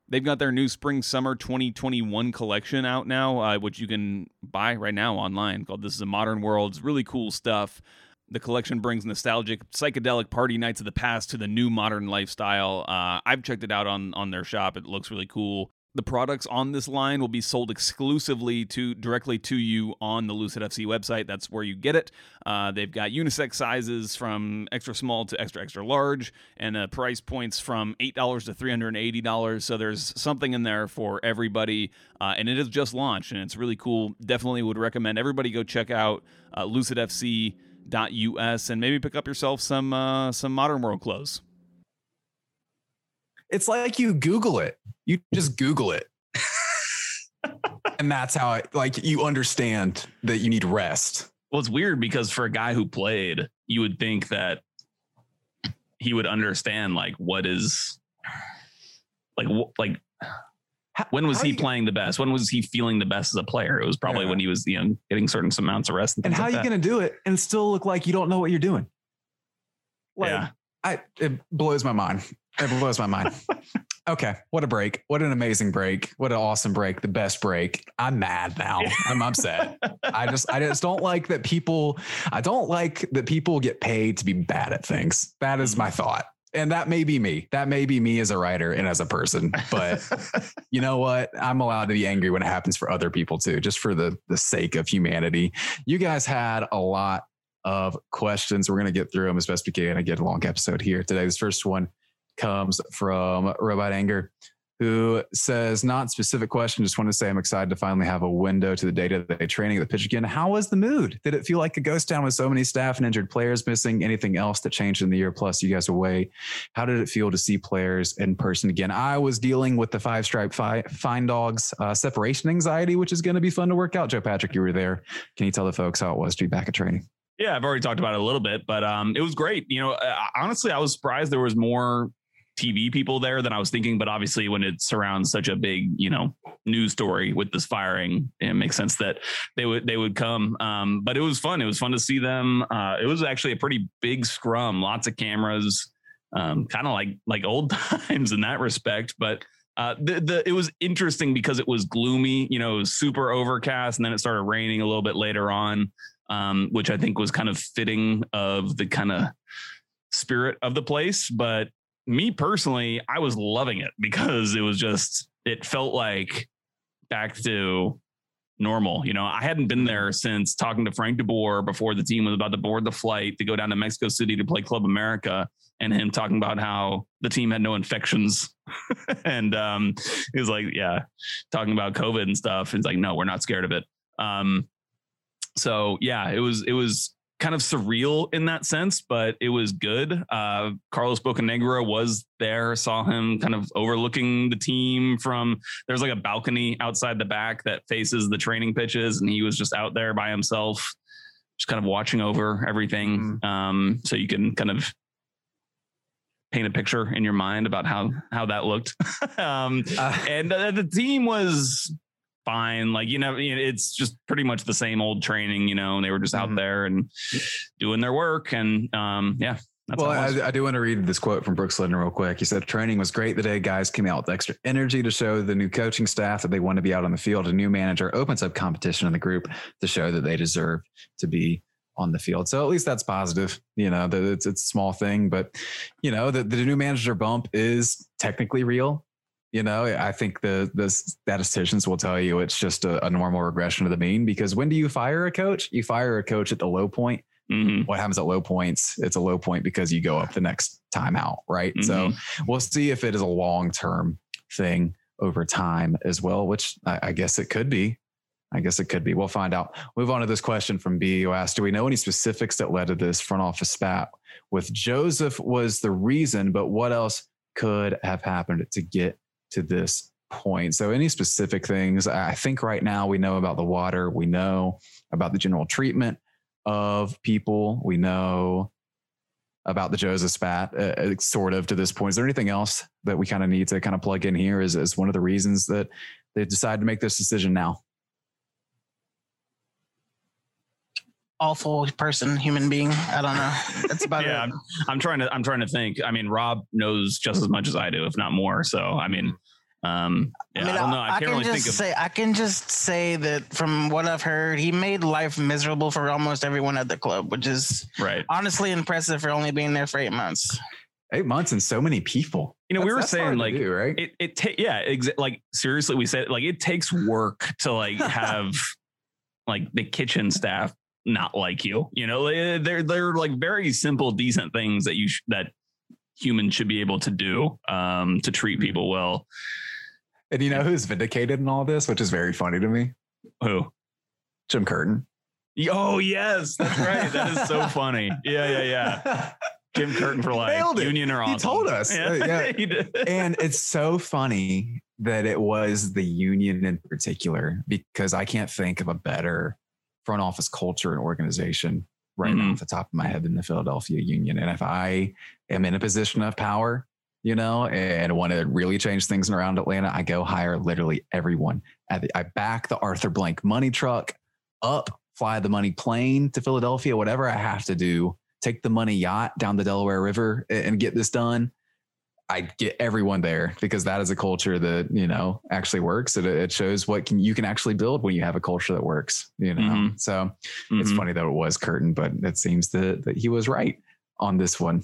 They've got their new spring summer 2021 collection out now, uh, which you can buy right now online. Called "This Is a Modern World." It's really cool stuff. The collection brings nostalgic, psychedelic party nights of the past to the new modern lifestyle. Uh, I've checked it out on on their shop. It looks really cool. The products on this line will be sold exclusively to directly to you on the Lucid FC website. That's where you get it. Uh, they've got unisex sizes from extra small to extra extra large, and uh, price points from eight dollars to three hundred and eighty dollars. So there's something in there for everybody, uh, and it is just launched, and it's really cool. Definitely would recommend everybody go check out uh, lucidfc.us and maybe pick up yourself some uh, some modern world clothes. It's like you Google it. You just Google it. and that's how it like you understand that you need rest. Well, it's weird because for a guy who played, you would think that he would understand like what is like like when was how he you- playing the best? When was he feeling the best as a player? It was probably Yeah. when he was you know getting certain amounts of rest. And, And how like are you going to do it and still look like you don't know what you're doing? Like, Yeah. I it blows my mind. It blows my mind. Okay, what a break! What an amazing break! What an awesome break! The best break. I'm mad now. I'm upset. I just I just don't like that people. I don't like that people get paid to be bad at things. That is my mm-hmm. thought. And that may be me. That may be me as a writer and as a person. But you know what? I'm allowed to be angry when it happens for other people too, just for the the sake of humanity. You guys had a lot of questions. We're going to get through them as best we can. I get a long episode here today. This first one comes from Robot Anger, who says, not specific question. Just want to say I'm excited to finally have a window to the day to day training of the pitch again. How was the mood? Did it feel like a ghost town with so many staff and injured players missing? Anything else that changed in the year plus you guys away? How did it feel to see players in person again? I was dealing with the five stripe fi- fine dogs uh, separation anxiety, which is going to be fun to work out. Joe Patrick, you were there. Can you tell the folks how it was to be back at training? Yeah, I've already talked about it a little bit, but um, it was great. You know, uh, honestly, I was surprised there was more TV people there than I was thinking. But obviously, when it surrounds such a big, you know, news story with this firing, it makes sense that they would they would come. Um, but it was fun. It was fun to see them. Uh, it was actually a pretty big scrum. Lots of cameras, um, kind of like like old times in that respect. But uh, the the it was interesting because it was gloomy. You know, it was super overcast, and then it started raining a little bit later on um, which I think was kind of fitting of the kind of spirit of the place. But me personally, I was loving it because it was just, it felt like back to normal. You know, I hadn't been there since talking to Frank DeBoer before the team was about to board the flight to go down to Mexico City to play Club America and him talking about how the team had no infections. and um, he was like, yeah, talking about COVID and stuff. It's like, no, we're not scared of it. Um, so yeah, it was it was kind of surreal in that sense, but it was good. Uh, Carlos Bocanegra was there, saw him kind of overlooking the team from there's like a balcony outside the back that faces the training pitches, and he was just out there by himself, just kind of watching over everything. Um, so you can kind of paint a picture in your mind about how how that looked. um, Uh, and uh, the team was fine. Like you know, it's just pretty much the same old training. You know, and they were just out Mhm. there and doing their work, and um, yeah. That's well, how it was. I, I do want to read this quote from Brooks Lennon real quick. He said, Training was great the day Guys came out with extra energy to show the new coaching staff that they want to be out on the field. A new manager opens up competition in the group to show that they deserve to be on the field. So at least that's positive. You know, that it's, it's a small thing, but, you know, the, the new manager bump is technically real. You know, I think the the statisticians will tell you it's just a, a normal regression of the mean because when do you fire a coach? You fire a coach at the low point Mhm. what happens at low points it's a low point because you go up the next time out right so Mm-hmm. we'll see if it is a long term thing over time as well which I, I guess it could be i guess it could be we'll find out move on to this question from b who asked do we know any specifics that led to this front office spat with josef was the reason but what else could have happened to get to this point so any specific things i think right now we know about the water we know about the general treatment of people. We know about the Josef spat, uh, uh, sort of to this point. Is there anything else that we kind of need to kind of plug in here? Is as, as one of the reasons that they decided to make this decision now? Awful person, human being. I don't know. That's about yeah, it. I'm, I'm trying to I'm trying to think. I mean, Rob knows just as much as I do, if not more. So I mean, um, yeah, I, mean, don't know. I, can't can really just think of. say I can just say that from what I've heard, he made life miserable for almost everyone at the club, which is right. honestly impressive for only being there for eight months. Eight months and so many people. You know, we were saying like do, right? it it ta- yeah, exa- like seriously, we said like it takes work to like have like the kitchen staff not like you. You know, they- they're they're like very simple, decent things that you sh- that humans should be able to do um, to treat people well. And you know who's vindicated in all this, which is very funny to me? Who? Jim Curtin. Oh yes, that's right. That is so funny. Yeah, yeah, yeah. Jim Curtin for life. Union or He told us. Uh, yeah. he and it's so funny that it was the union in particular because I can't think of a better front office culture and organization right now Mhm. off the top of my head than the Philadelphia Union. And if I am in a position of power, you know, and want to really change things around Atlanta, I go hire literally everyone. At the, I back the Arthur Blank money truck up, fly the money plane to Philadelphia, whatever I have to do, take the money yacht down the Delaware River and get this done. I get everyone there because that is a culture that you know actually works. It, it shows what can you can actually build when you have a culture that works. You know, Mhm. so it's Mhm. funny that it was Curtin, but it seems that that he was right on this one.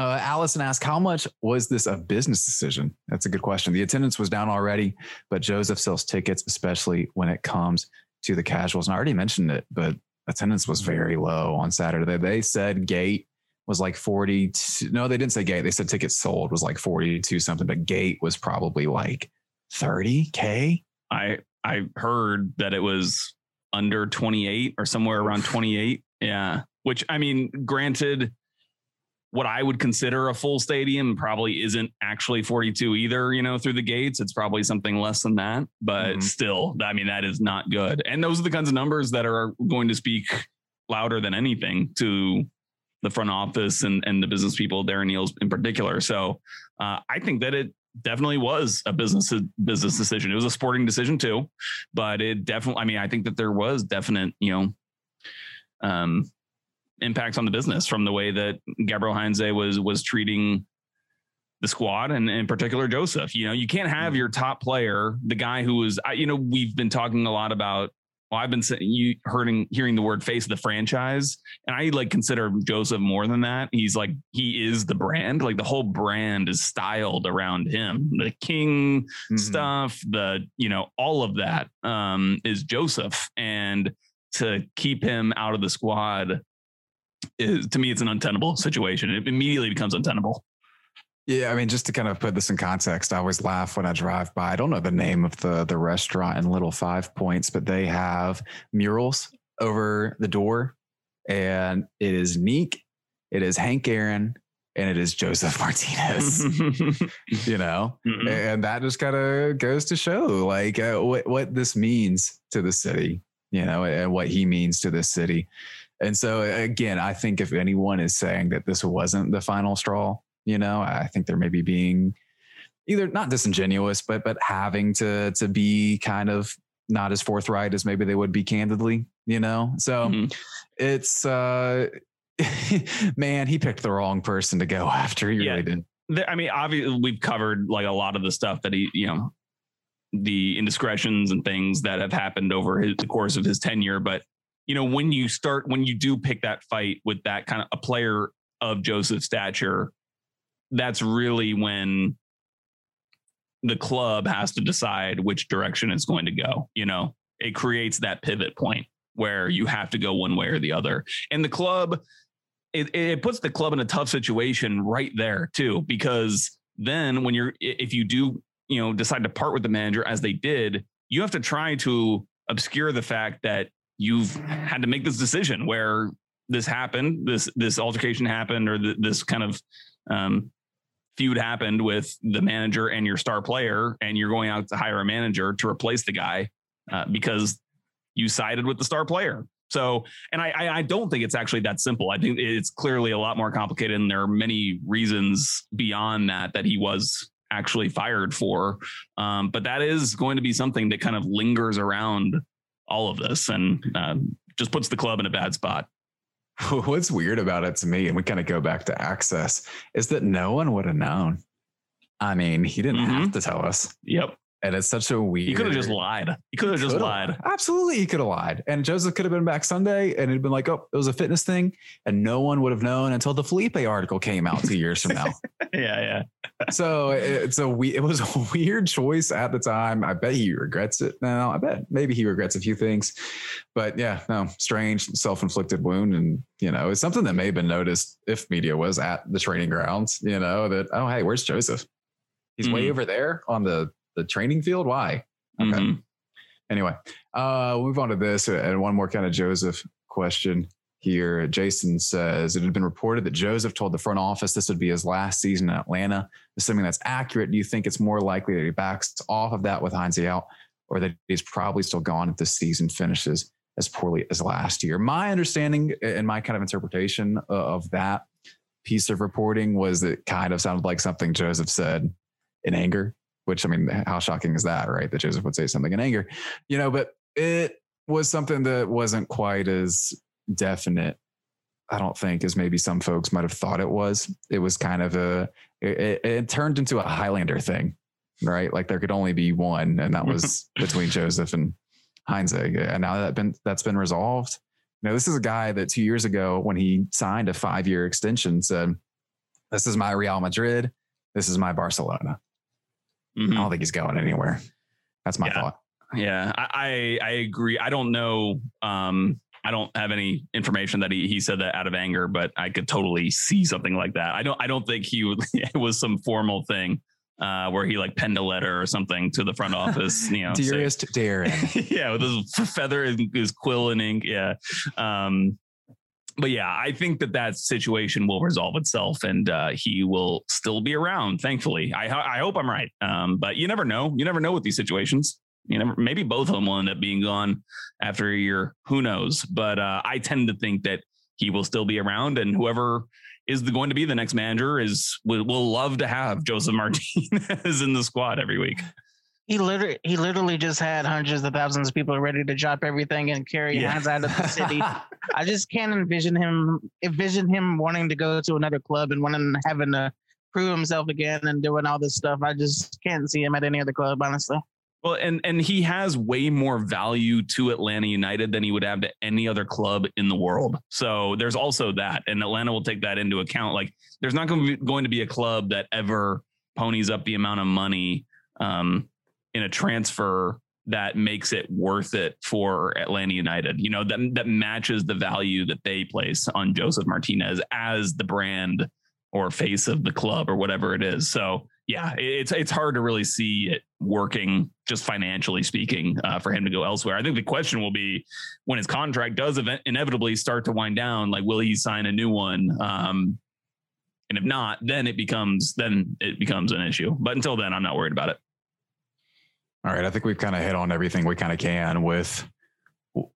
Uh, Allison asked, "How much was this a business decision?" That's a good question. The attendance was down already, but Josef sells tickets, especially when it comes to the casuals. And I already mentioned it, but attendance was very low on Saturday. They said gate was like 40. No, they didn't say gate. They said tickets sold was like 42 something, but gate was probably like 30K. I I heard that it was under 28 or somewhere around 28. Yeah. Which I mean, granted, what I would consider a full stadium probably isn't actually 42 either, you know, through the gates. It's probably something less than that, but Mhm. still, I mean, that is not good. And those are the kinds of numbers that are going to speak louder than anything to the front office and, and the business people, Darren Eales in particular. So uh, I think that it definitely was a business business decision. It was a sporting decision too, but it definitely. I mean, I think that there was definite, you know, um, impacts on the business from the way that Gabriel Heinze was was treating the squad and in particular Josef. You know, you can't have your top player, the guy who was, you know, we've been talking a lot about. Well, I've been saying you hearing hearing the word face of the franchise, and I like consider Josef more than that. He's like he is the brand. Like the whole brand is styled around him. The king Mhm. stuff, the you know, all of that um, is Josef, and to keep him out of the squad is to me it's an untenable situation. It immediately becomes untenable. Yeah, I mean, just to kind of put this in context, I always laugh when I drive by. I don't know the name of the the restaurant in Little Five Points, but they have murals over the door, and it is Neek, it is Hank Aaron, and it is Josef Martinez. you know, Mhm. and that just kind of goes to show like uh, what what this means to the city, you know, and what he means to this city. And so again, I think if anyone is saying that this wasn't the final straw, you know, I think they're maybe being either not disingenuous, but but having to to be kind of not as forthright as maybe they would be candidly, you know. So Mhm. it's uh man, he picked the wrong person to go after. He Yeah. really did. I mean, obviously, we've covered like a lot of the stuff that he, you know, the indiscretions and things that have happened over his, the course of his tenure. But you know, when you start, when you do pick that fight with that kind of a player of Josef's stature, that's really when the club has to decide which direction it's going to go. You know, it creates that pivot point where you have to go one way or the other, and the club it, it puts the club in a tough situation right there too because then when you're if you do you know decide to part with the manager as they did you have to try to obscure the fact that you've had to make this decision where this happened this this altercation happened or th- this kind of um, feud happened with the manager and your star player and you're going out to hire a manager to replace the guy uh, because you sided with the star player so, and I, I, don't think it's actually that simple. I think it's clearly a lot more complicated, and there are many reasons beyond that that he was actually fired for. Um, but that is going to be something that kind of lingers around all of this and uh, just puts the club in a bad spot. What's weird about it to me, and we kind of go back to access, is that no one would have known. I mean, he didn't Mhm. have to tell us. Yep. And it's such a weird. He could have just lied. He could have just could've- lied. Absolutely, he could have lied. And Josef could have been back Sunday and it'd been like, oh, it was a fitness thing. And no one would have known until the Felipe article came out two years from now. yeah, yeah. so it's a we it was a weird choice at the time. I bet he regrets it now. I bet maybe he regrets a few things. But yeah, no, strange, self-inflicted wound. And you know, it's something that may have been noticed if media was at the training grounds, you know, that oh hey, where's Josef? He's way Mhm. over there on the the training field. Why? Okay. Mhm. Anyway, uh, we'll move on to this and one more kind of Josef question here. Jason says it had been reported that Josef told the front office this would be his last season in Atlanta. Assuming that's accurate, do you think it's more likely that he backs off of that with Heinze out, or that he's probably still gone if the season finishes as poorly as last year? My understanding and my kind of interpretation of that piece of reporting was that it kind of sounded like something Josef said in anger which I mean, how shocking is that, right? That Josef would say something in anger, you know, but it was something that wasn't quite as definite, I don't think, as maybe some folks might have thought it was. It was kind of a, it, it turned into a Highlander thing, right? Like there could only be one, and that was between Josef and Heinze. And now that been that's been resolved. You know, this is a guy that two years ago, when he signed a five year extension, said, This is my Real Madrid. This is my Barcelona. Mhm. I don't think he's going anywhere. That's my Yeah. thought. Yeah, I, I I agree. I don't know. Um, I don't have any information that he he said that out of anger, but I could totally see something like that. I don't I don't think he would, it was some formal thing uh, where he like penned a letter or something to the front office. You know, Dearest Darren. yeah, with his feather and his quill and ink. Yeah. Um, but yeah, I think that that situation will resolve itself and uh, he will still be around. Thankfully, I, I hope I'm right. Um, but you never know. You never know with these situations. You never, maybe both of them will end up being gone after a year. Who knows? But uh, I tend to think that he will still be around and whoever is the, going to be the next manager is will, will love to have Josef Martinez in the squad every week. He literally, he literally just had hundreds of thousands of people ready to drop everything and carry Yeah. hands out of the city. I just can't envision him envision him wanting to go to another club and wanting having to prove himself again and doing all this stuff. I just can't see him at any other club, honestly. Well, and and he has way more value to Atlanta United than he would have to any other club in the world. So there's also that, and Atlanta will take that into account. Like, there's not going to be, going to be a club that ever ponies up the amount of money um, in a transfer that makes it worth it for Atlanta United. You know that that matches the value that they place on Josef Martinez as the brand or face of the club or whatever it is. So yeah, it's it's hard to really see it working just financially speaking uh, for him to go elsewhere. I think the question will be when his contract does event- inevitably start to wind down, like will he sign a new one? Um, and if not, then it becomes then it becomes an issue. But until then, I'm not worried about it. All right. I think we've kind of hit on everything we kind of can with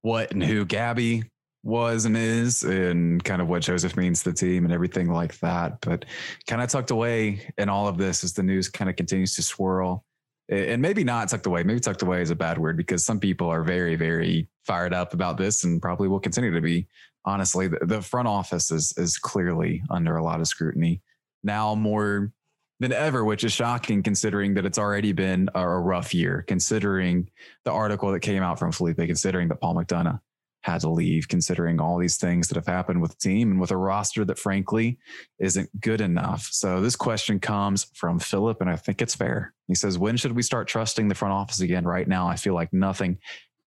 what and who Gabby was and is, and kind of what Josef means to the team and everything like that. But kind of tucked away in all of this as the news kind of continues to swirl. And maybe not tucked away. Maybe tucked away is a bad word because some people are very, very fired up about this and probably will continue to be. Honestly, the, the front office is is clearly under a lot of scrutiny now more than ever, which is shocking considering that it's already been a rough year, considering the article that came out from Felipe, considering that Paul McDonough had to leave, considering all these things that have happened with the team and with a roster that frankly isn't good enough. So this question comes from Philip, and I think it's fair. He says, When should we start trusting the front office again? Right now, I feel like nothing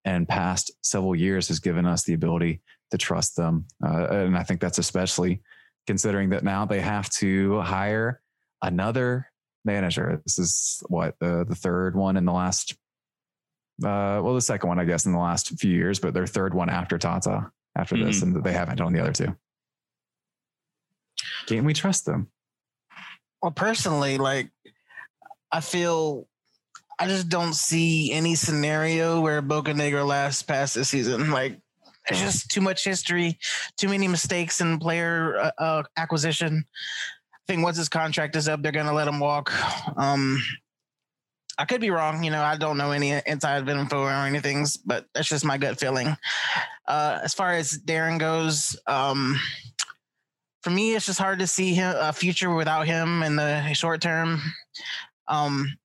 in past several years has given us the ability to trust them. Uh, and I think that's especially considering that now they have to hire another manager. This is what the the third one in the last, uh, well, the second one I guess in the last few years, but their third one after Tata after this, and they haven't done the other two. Can't we trust them? Well, personally, like I feel I just don't see any scenario where Bocanegra lasts past this season. Like there's just too much history, too many mistakes in player uh, uh, think once his contract is up, they're going to let him walk. Um, I could be wrong. You know, I don't know any inside info or anything, but that's just my gut feeling. Uh, as far as Darren goes, um, for me, it's just hard to see him a future without him in the short term. Um,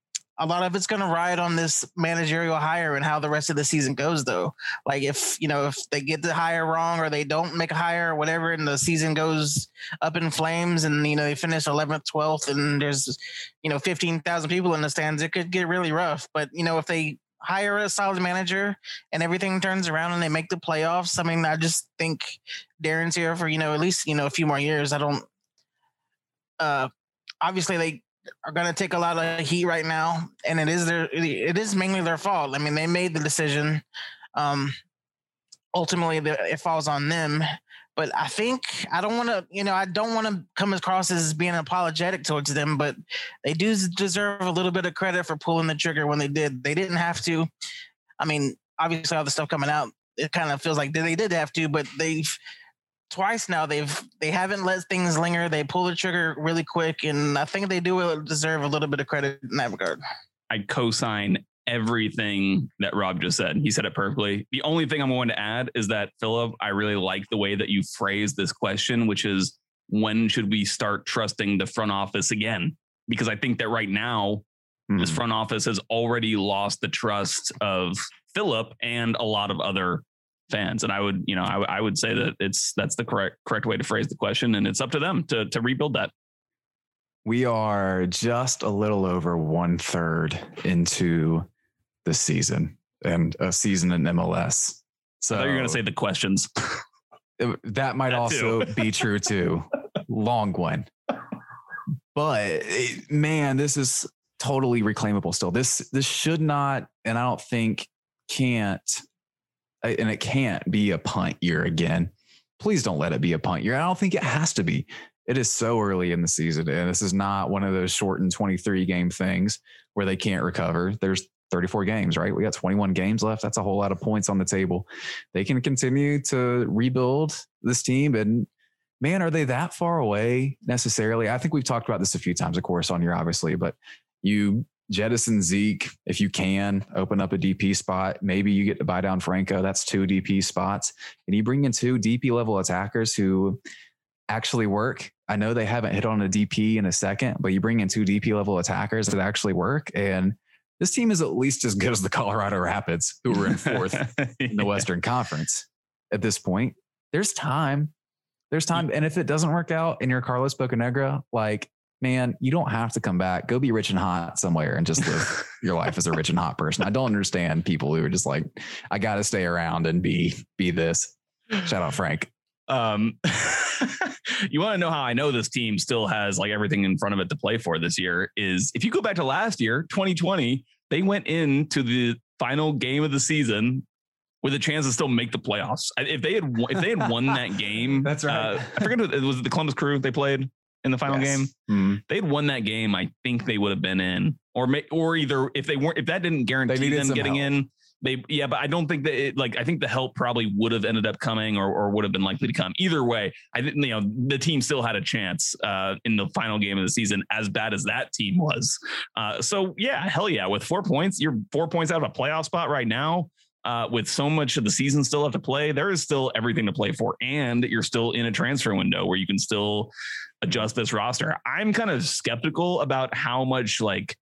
a lot of it's going to ride on this managerial hire and how the rest of the season goes though. Like if you know if they get the hire wrong or they don't make a hire or whatever and the season goes up in flames and you know they finish 11th 12th and there's you know 15,000 people in the stands it could get really rough. But you know if they hire a solid manager and everything turns around and they make the playoffs i mean i just think Darren's here for you know at least you know a few more years. I don't uh obviously they are going to take a lot of heat right now, and it is their it is mainly their fault. I mean, they made the decision. Um, ultimately, it falls on them. But I think I don't want to, you know, I don't want to come across as being apologetic towards them, but they do deserve a little bit of credit for pulling the trigger when they did. They didn't have to. I mean, obviously, all the stuff coming out, it kind of feels like they did have to, but they've twice now they've they haven't let things linger. They pull the trigger really quick, and I think they do deserve a little bit of credit in that regard. I co-sign everything that Rob just said. He said it perfectly. The only thing I'm going to add is that Philip, I really like the way that you phrased this question, which is when should we start trusting the front office again? Because I think that right now, mm. this hmm. front office has already lost the trust of Philip and a lot of other fans. And I would, you know, I, I would say that it's that's the correct correct way to phrase the question, and it's up to them to to rebuild that. We are just a little over one third into the season and a season in MLS. So you're going to say the questions. that might that also be true too. Long one. But man, this is totally reclaimable still. This this should not and I don't think can't and it can't be a punt year again. Please don't let it be a punt year. I don't think it has to be. It is so early in the season, and this is not one of those shortened 23 game things where they can't recover. There's 34 games, right? We got 21 games left. That's a whole lot of points on the table. They can continue to rebuild this team. And man, are they that far away necessarily? I think we've talked about this a few times, of course, on here, obviously, but you jettison Zeke if you can, open up a DP spot. Maybe you get to buy down Franco. That's two DP spots. And you bring in two DP level attackers who actually work. I know they haven't hit on a DP in a second, but you bring in two DP level attackers that actually work. And this team is at least as good as the Colorado Rapids, who were in fourth in the Western Conference at this point. There's time. There's time. And if it doesn't work out and you're Carlos Bocanegra, like man, you don't have to come back. Go be rich and hot somewhere and just live your life as a rich and hot person. I don't understand people who are just like, I got to stay around and be be this. Shout out Frank. Um, you want to know how I know this team still has like everything in front of it to play for this year? Is if you go back to last year, 2020, they went into the final game of the season with a chance to still make the playoffs. If they had if they had won that game, that's right. Uh, I forget it was the Columbus Crew they played in the final yes. game. Mm-hmm. They'd won that game. I think they would have been in, or may, or either if they weren't, if that didn't guarantee them getting help. in, they yeah. But I don't think that it, like I think the help probably would have ended up coming, or or would have been likely to come. Either way, I didn't. You know, the team still had a chance uh, in the final game of the season, as bad as that team was. Uh, so yeah, hell yeah, with four points, you're four points out of a playoff spot right now. Uh, with so much of the season still have to play, there is still everything to play for, and you're still in a transfer window where you can still adjust this roster. I'm kind of skeptical about how much like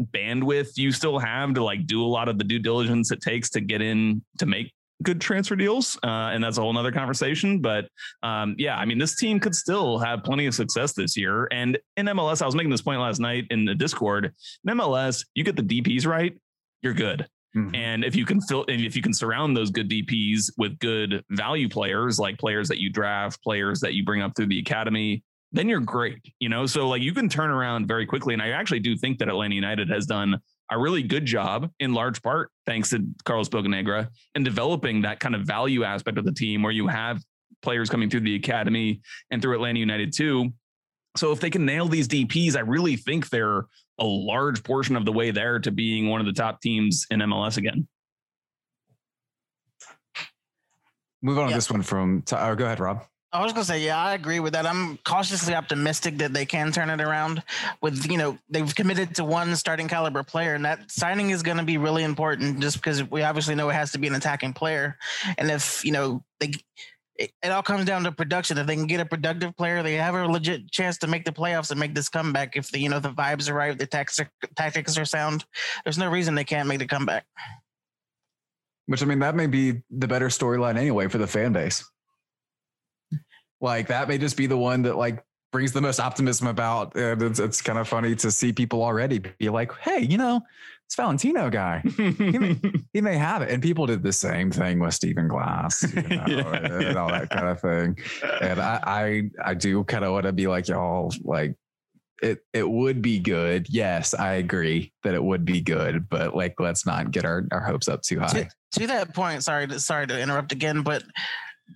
bandwidth you still have to like do a lot of the due diligence it takes to get in to make good transfer deals. Uh, and that's a whole nother conversation. But um, yeah, I mean, this team could still have plenty of success this year. And in MLS, I was making this point last night in the Discord. In MLS, you get the DPs right, you're good. Mm-hmm. And if you can fill, if you can surround those good DPs with good value players, like players that you draft, players that you bring up through the academy, then you're great. You know, so like you can turn around very quickly. And I actually do think that Atlanta United has done a really good job, in large part thanks to Carlos Bocanegra, in developing that kind of value aspect of the team, where you have players coming through the academy and through Atlanta United too. So if they can nail these DPs, I really think they're a large portion of the way there to being one of the top teams in MLS again. Move on yeah. to this one from. Oh, go ahead, Rob. I was gonna say, yeah, I agree with that. I'm cautiously optimistic that they can turn it around. With you know, they've committed to one starting caliber player, and that signing is going to be really important, just because we obviously know it has to be an attacking player. And if you know they, it, it all comes down to production. If they can get a productive player, they have a legit chance to make the playoffs and make this comeback. If the you know the vibes are right, the tactics are, tactics are sound, there's no reason they can't make the comeback. Which I mean, that may be the better storyline anyway for the fan base. Like that may just be the one that like brings the most optimism about. And it's, it's kind of funny to see people already be like, "Hey, you know, it's Valentino guy, he may, he may have it." And people did the same thing with Stephen Glass, you know, Yeah. and all that kind of thing. And I, I, I do kind of want to be like y'all, like it it would be good. Yes, I agree that it would be good, but like let's not get our, our hopes up too high. to, to that point, sorry to sorry to interrupt again, but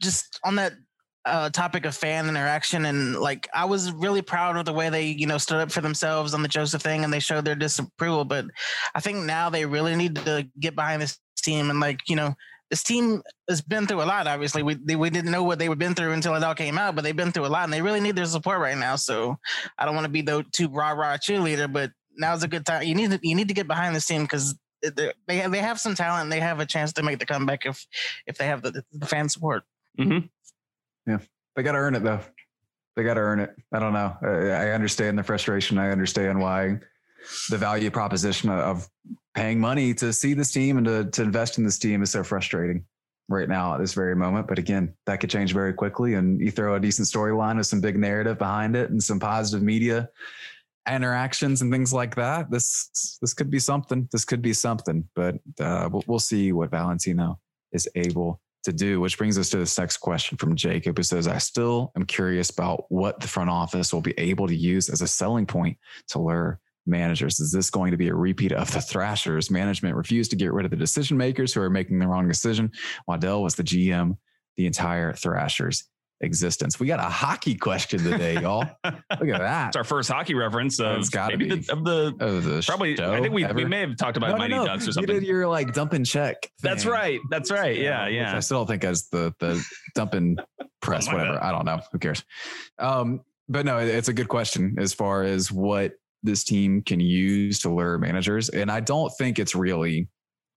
just on that uh, topic of fan interaction and like I was really proud of the way they you know stood up for themselves on the Josef thing and they showed their disapproval. But I think now they really need to get behind this team and like you know this team has been through a lot. Obviously, we they, we didn't know what they had been through until it all came out, but they've been through a lot and they really need their support right now. So I don't want to be the too rah rah cheerleader, but now's a good time. You need to you need to get behind this team because they they have some talent. And they have a chance to make the comeback if if they have the, the fan support. They got to earn it though. They got to earn it. I don't know. I, I understand the frustration. I understand why the value proposition of paying money to see this team and to, to invest in this team is so frustrating right now at this very moment. But again, that could change very quickly. And you throw a decent storyline with some big narrative behind it and some positive media interactions and things like that. This this could be something. This could be something. But uh, we'll, we'll see what Valentino is able to do, which brings us to this next question from Jacob, who says, I still am curious about what the front office will be able to use as a selling point to lure managers. Is this going to be a repeat of the Thrashers? Management refused to get rid of the decision makers who are making the wrong decision. Waddell was the GM the entire Thrashers existence. We got a hockey question today, y'all. Look at that. It's our first hockey reference of maybe be. the, of the Of the probably. I think we, we may have talked about No, no, Mighty no. Ducks or something. You did your like dump and check. That's right. That's right. Yeah, which yeah. I still don't think as the the dump and press, my whatever. bad. I don't know. Who cares? Um, but no, it's a good question as far as what this team can use to lure managers, and I don't think it's really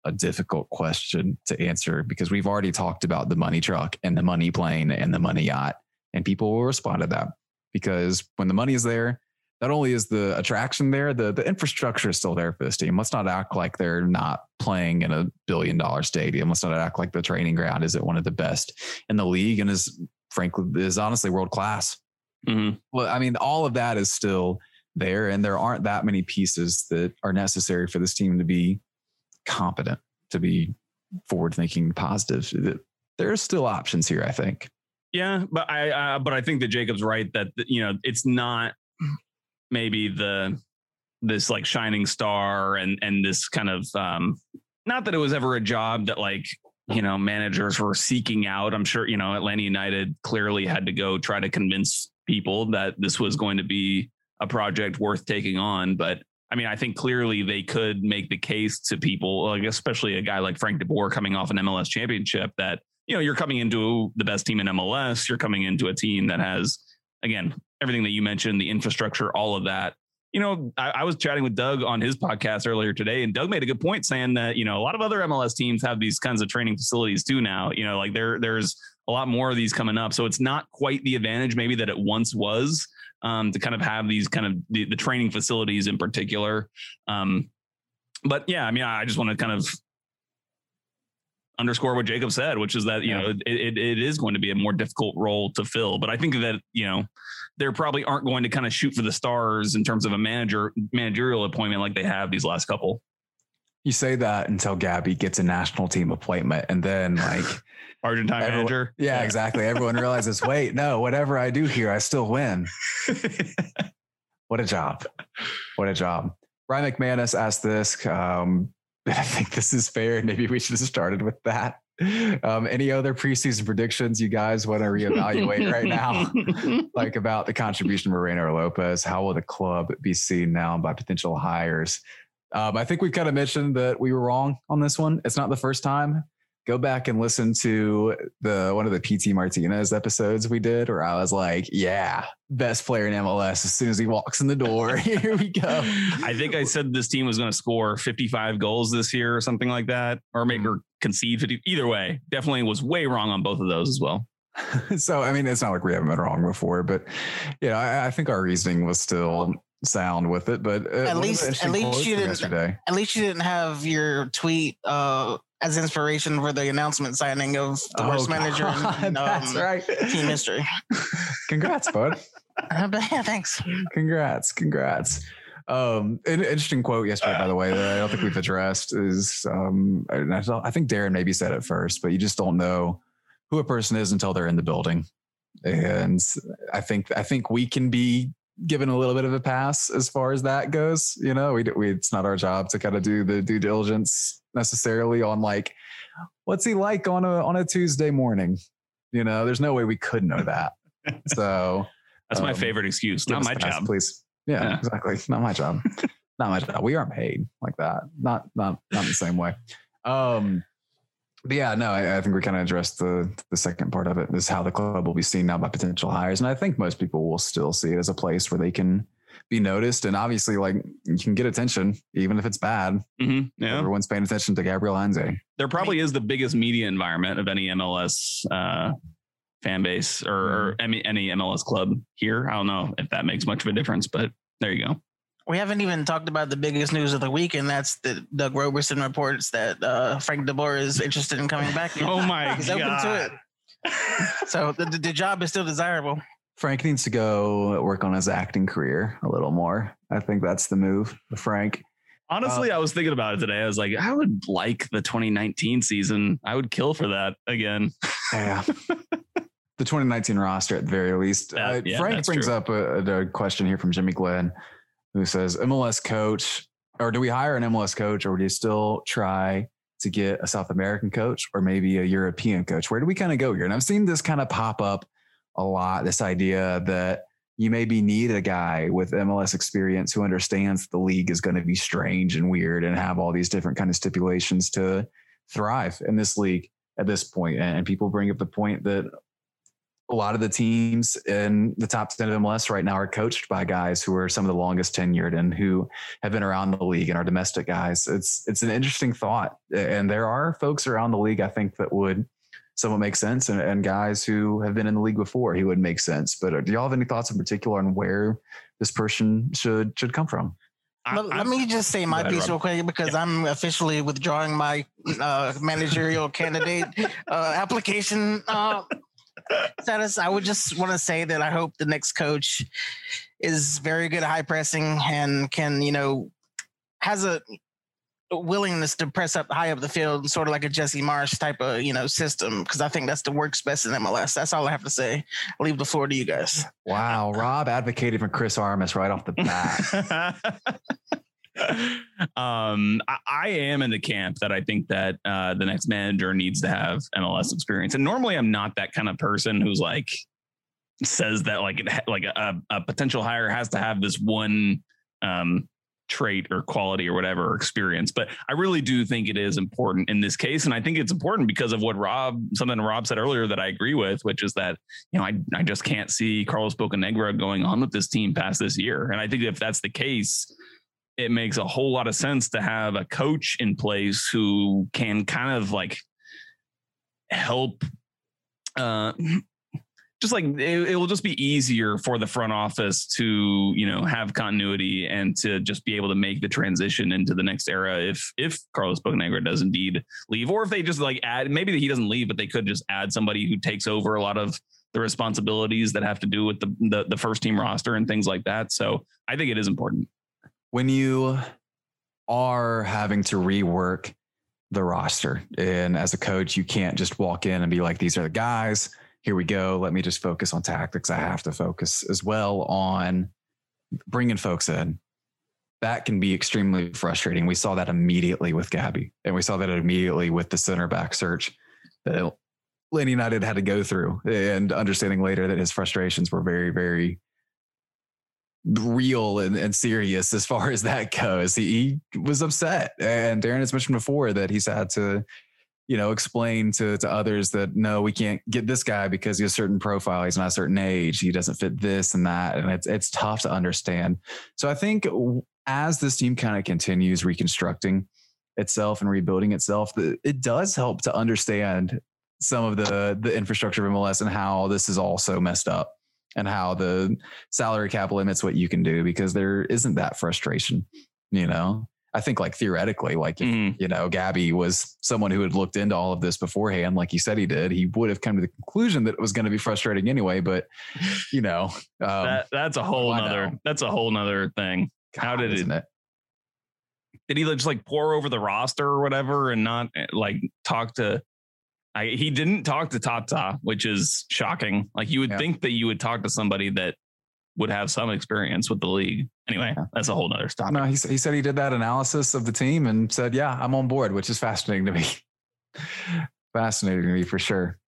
a difficult question to answer because we've already talked about the money truck and the money plane and the money yacht, and people will respond to that because when the money is there. Not only is the attraction there, the, the infrastructure is still there for this team. Let's not act like they're not playing in a billion dollar stadium. Let's not act like the training ground isn't one of the best in the league and is frankly is honestly world class. Mhm. Well, I mean, all of that is still there, and there aren't that many pieces that are necessary for this team to be competent, to be forward thinking, positive. There are still options here, I think. Yeah, but I uh, but I think that Jacob's right that you know it's not maybe the this like shining star and and this kind of um not that it was ever a job that like you know managers were seeking out. I'm sure you know Atlanta United clearly had to go try to convince people that this was going to be a project worth taking on, but I mean, I think clearly they could make the case to people, like especially a guy like Frank DeBoer coming off an MLS championship, that you know you're coming into the best team in MLS. You're coming into a team that has, again, everything that you mentioned, the infrastructure, all of that. You know, I, I was chatting with Doug on his podcast earlier today, and Doug made a good point saying that you know a lot of other MLS teams have these kinds of training facilities too now. You know, like there there's a lot more of these coming up, so it's not quite the advantage maybe that it once was um, to kind of have these kind of the, the training facilities in particular. Um, but yeah, I mean, I just want to kind of underscore what Jacob said, which is that you Yeah. know it, it, it is going to be a more difficult role to fill. But I think that you know there probably aren't going to kind of shoot for the stars in terms of a manager managerial appointment like they have these last couple. You say that until Gabby gets a national team appointment, and then like, Argentine Everyone- manager, yeah, exactly. Everyone realizes, wait, no, whatever I do here, I still win. What a job. What a job. Ryan McManus asked this. Um, I think this is fair. Maybe we should have started with that. Um, any other preseason predictions you guys want to reevaluate right now? like about the contribution of Moreno Lopez. How will the club be seen now by potential hires? Um, I think we've kind of mentioned that we were wrong on this one. It's not the first time go back and listen to the one of the Pity Martinez episodes we did where I was like, yeah, best player in MLS as soon as he walks in the door. Here we go. I think I said this team was going to score 55 goals this year or something like that, or maybe or concede 50. Either way, definitely was way wrong on both of those as well. so I mean, it's not like we haven't been wrong before, but yeah, I, I think our reasoning was still sound with it. But uh, At one of the least- at least you didn't- yesterday. At least you didn't have your tweet uh, as inspiration for the announcement signing of the worst manager in that's um, right. team history. Congrats, bud. Uh, yeah, thanks. Congrats, congrats. Um, an interesting quote yesterday, by the way, that I don't think we've addressed is, um, I, I think Darren maybe said it first, but you just don't know who a person is until they're in the building. And I think, I think we can be given a little bit of a pass as far as that goes. You know, we, we it's not our job to kind of do the due diligence necessarily on like, what's he like on a, on a Tuesday morning? You know, there's no way we could know that. So, That's my Um, favorite excuse. Not my pass, job. please. Yeah, Yeah. exactly. Not my job. not my job. We aren't paid like that. Not not not the same way. Um, but yeah, no, I, I think we kind of addressed the the second part of it. Is how the club will be seen now by potential hires, and I think most people will still see it as a place where they can be noticed, and obviously, like you can get attention even if it's bad. hmm Yeah. Everyone's paying attention to Gabriel Heinze. There probably is the biggest media environment of any MLS uh, fan base or, or Mm-hmm. any, any MLS club here. I don't know if that makes much of a difference, but there you go. We haven't even talked about the biggest news of the week, and that's that Doug Roberson reports that uh, Frank DeBoer is interested in coming back. Oh my He's open to God. it. So the, the, the job is still desirable. Frank needs to go work on his acting career a little more. I think that's the move, for Frank. Honestly, I was thinking about it today. I was like, I would like the 2019 season. I would kill for that again. Yeah. the 2019 roster at the very least. That- Uh, yeah, Frank brings true. up a, a question here from Jimmy Glenn, who says, MLS coach, or do we hire an MLS coach, or do you still try to get a South American coach or maybe a European coach? Where do we kind of go here? And I've seen this kind of pop up a lot this idea that you maybe need a guy with MLS experience who understands the league is going to be strange and weird and have all these different kind of stipulations to thrive in this league at this point. And people bring up the point that a lot of the teams in the top 10 of MLS right now are coached by guys who are some of the longest tenured and who have been around the league and are domestic guys. It's it's an interesting thought. And there are folks around the league I think that would somewhat make sense and, and guys who have been in the league before he would make sense. But uh, do y'all have any thoughts in particular on where this person should should come from? Let, let me just say my piece real quick because I'm officially withdrawing my uh, managerial candidate uh, application uh, status. I would just want to say that I hope the next coach is very good at high pressing and can, you know, has a willingness to press up high up the field, sort of like a Jesse Marsch type of, you know, system. Because I think that's the works best in MLS. That's all I have to say. I'll leave the floor to you guys. Wow, Rob advocated for Chris Armas right off the bat. um, I, I am in the camp that I think that uh, the next manager needs to have MLS experience. And normally, I'm not that kind of person who's like says that like like a, a potential hire has to have this one um, trait or quality or whatever or experience. But I really do think it is important in this case, and I think it's important because of what Rob something Rob said earlier that I agree with, which is that you know I I just can't see Carlos Bocanegra going on with this team past this year, and I think if that's the case it makes a whole lot of sense to have a coach in place who can kind of like help uh just like it, it will just be easier for the front office to you know have continuity and to just be able to make the transition into the next era if if Carlos Bocanegra does indeed leave or if they just like add maybe he doesn't leave but they could just add somebody who takes over a lot of the responsibilities that have to do with the the, the first team roster and things like that. So I think it is important when you are having to rework the roster and as a coach you can't just walk in and be like these are the guys. Here we go. Let me just focus on tactics. I have to focus as well on bringing folks in. That can be extremely frustrating. We saw that immediately with gabby and we saw that immediately with the center back search that Atlanta United had to go through and understanding later that his frustrations were very, very real and, and serious as far as that goes. He, he was upset. And Darren has mentioned before that he's had to, you know, explain to to others that no, we can't get this guy because he has a certain profile, he's not a certain age, he doesn't fit this and that, and it's it's tough to understand. So I think as this team kind of continues reconstructing itself and rebuilding itself, it does help to understand some of the the infrastructure of MLS and how this is all so messed up and how the salary cap limits what you can do because there isn't that frustration, you know. I think like theoretically, like if, mm. you know, Gabby was someone who had looked into all of this beforehand, like he said he did, he would have come to the conclusion that it was going to be frustrating anyway. But you know, um, that, that's a whole nother that's a whole nother thing. God, How did it, it? Did he just like pour over the roster or whatever and not eh, like talk to I, he didn't talk to Tata, which is shocking. Like you would yeah. think that you would talk to somebody that would have some experience with the league. Anyway, that's a whole nother topic. No, he, he said he did that analysis of the team and said, yeah, I'm on board, which is fascinating to me. fascinating to me for sure.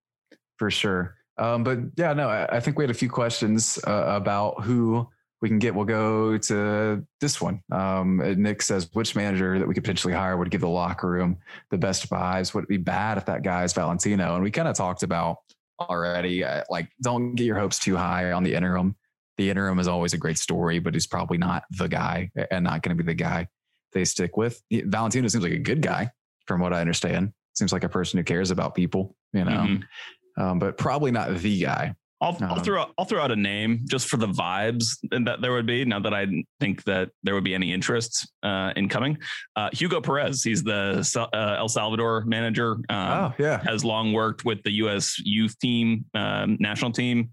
For sure. Um, but yeah, no, I, I, think we had a few questions uh, about who we can get. We'll go to this one. Um, Nick says, which manager that we could potentially hire would give the locker room the best vibes? Would it be bad if that guy is Valentino? And we kind of talked about already, uh, like, don't get your hopes too high on the interim the interim is always a great story, but he's probably not the guy and not going to be the guy they stick with. Valentino seems like a good guy, from what I understand. Seems like a person who cares about people, you know, mm-hmm. um, but probably not the guy. I'll, I'll, um, throw out, I'll throw out a name just for the vibes that there would be. Now that I think that there would be any interest uh, in coming, uh, Hugo Perez. He's the uh, El Salvador manager. Um, oh yeah, has long worked with the U.S. youth team, um, national team.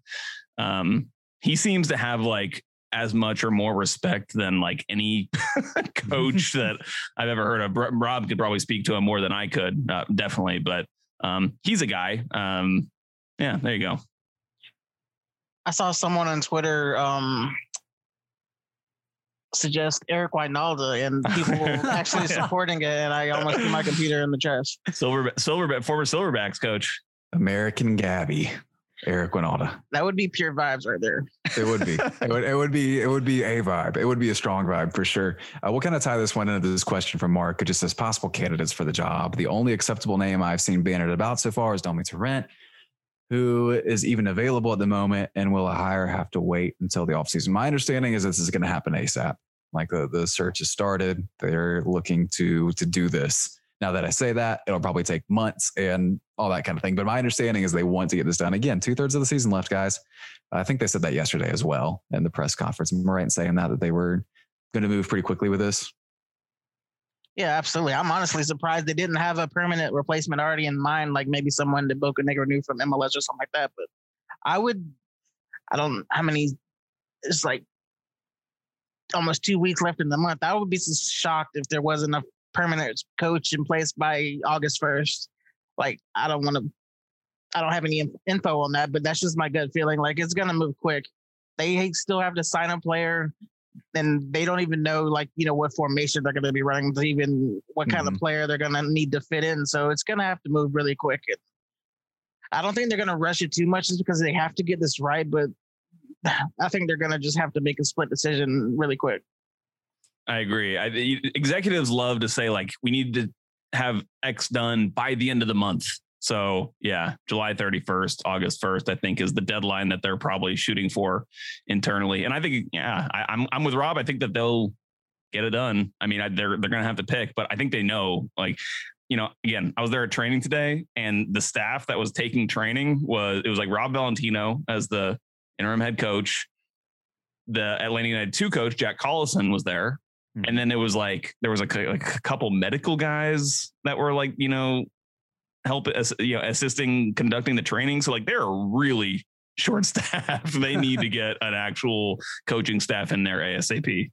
Um, he seems to have like as much or more respect than like any coach that I've ever heard of. Rob could probably speak to him more than I could, uh, definitely. But um, he's a guy. Um, yeah, there you go. I saw someone on Twitter um, suggest Eric Wynalda, and people were actually supporting it, and I almost threw my computer in the trash. Silver, silverback, former Silverbacks coach, American Gabby. Eric Wynalda. That would be pure vibes right there. It would be. it, would, it would be. It would be a vibe. It would be a strong vibe for sure. Uh, we'll kind of tie this one into this question from Mark. It just says possible candidates for the job. The only acceptable name I've seen bannered about so far is Domi Torrent, who is even available at the moment, and will a hire have to wait until the offseason? My understanding is this is going to happen ASAP. Like the the search has started. They're looking to to do this. Now that I say that, it'll probably take months and all that kind of thing. But my understanding is they want to get this done. Again, two thirds of the season left, guys. I think they said that yesterday as well in the press conference. I right in saying that, that they were going to move pretty quickly with this? Yeah, absolutely. I'm honestly surprised they didn't have a permanent replacement already in mind, like maybe someone that Bocanegra knew from MLS or something like that. But I would, I don't, how many, it's like almost two weeks left in the month. I would be shocked if there wasn't a permanent coach in place by August 1st. Like, I don't want to, I don't have any info on that, but that's just my gut feeling. Like, it's going to move quick. They still have to sign a player, and they don't even know, like, you know, what formation they're going to be running, even what kind mm-hmm. of player they're going to need to fit in. So it's going to have to move really quick. I don't think they're going to rush it too much just because they have to get this right, but I think they're going to just have to make a split decision really quick. I agree. I, executives love to say like we need to have X done by the end of the month. So yeah, July 31st, August 1st, I think is the deadline that they're probably shooting for internally. And I think, yeah, I, am I'm, I'm with Rob. I think that they'll get it done. I mean, I, they're they're gonna have to pick, but I think they know. Like, you know, again, I was there at training today, and the staff that was taking training was it was like Rob Valentino as the interim head coach. The Atlanta United two coach Jack Collison was there, Hmm. And then it was like there was a, like a couple medical guys that were like you know help you know assisting conducting the training. So like they're really short staff. they need to get an actual coaching staff in there ASAP.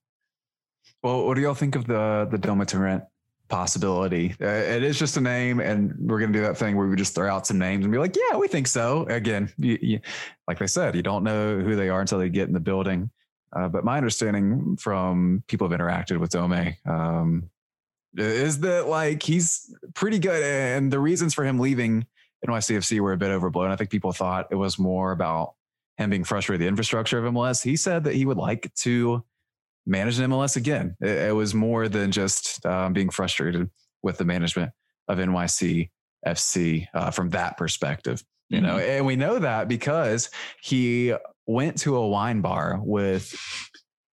Well, what do y'all think of the the Domi Torrent possibility? Uh, it is just a name, and we're gonna do that thing where we just throw out some names and be like, "Yeah, we think so." Again, you, you, like they said, you don't know who they are until they get in the building. Uh, but my understanding from people who've interacted with Dome um, is that like he's pretty good, and the reasons for him leaving NYCFC were a bit overblown. I think people thought it was more about him being frustrated with the infrastructure of MLS. He said that he would like to manage an MLS again. It, it was more than just um, being frustrated with the management of NYCFC uh, from that perspective. You know, and we know that because he went to a wine bar with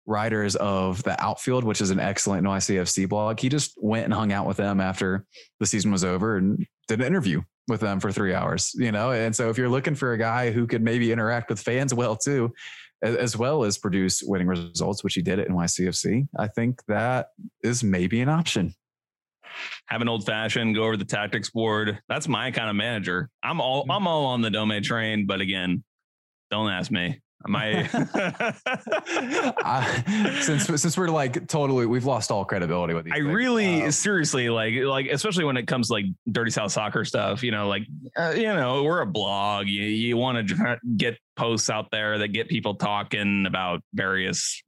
writers of the outfield, which is an excellent NYCFC blog. He just went and hung out with them after the season was over and did an interview with them for three hours, you know? And so if you're looking for a guy who could maybe interact with fans well too, as well as produce winning results, which he did at NYCFC, I think that is maybe an option. Have an old fashioned, go over the tactics board. That's my kind of manager. I'm all mm-hmm. I'm all on the Dome train, but again, don't ask me. My I, since since we're like totally we've lost all credibility with these. I things. really Um, seriously like like especially when it comes to like dirty south soccer stuff. You know, like uh, you know we're a blog. You you want to get posts out there that get people talking about various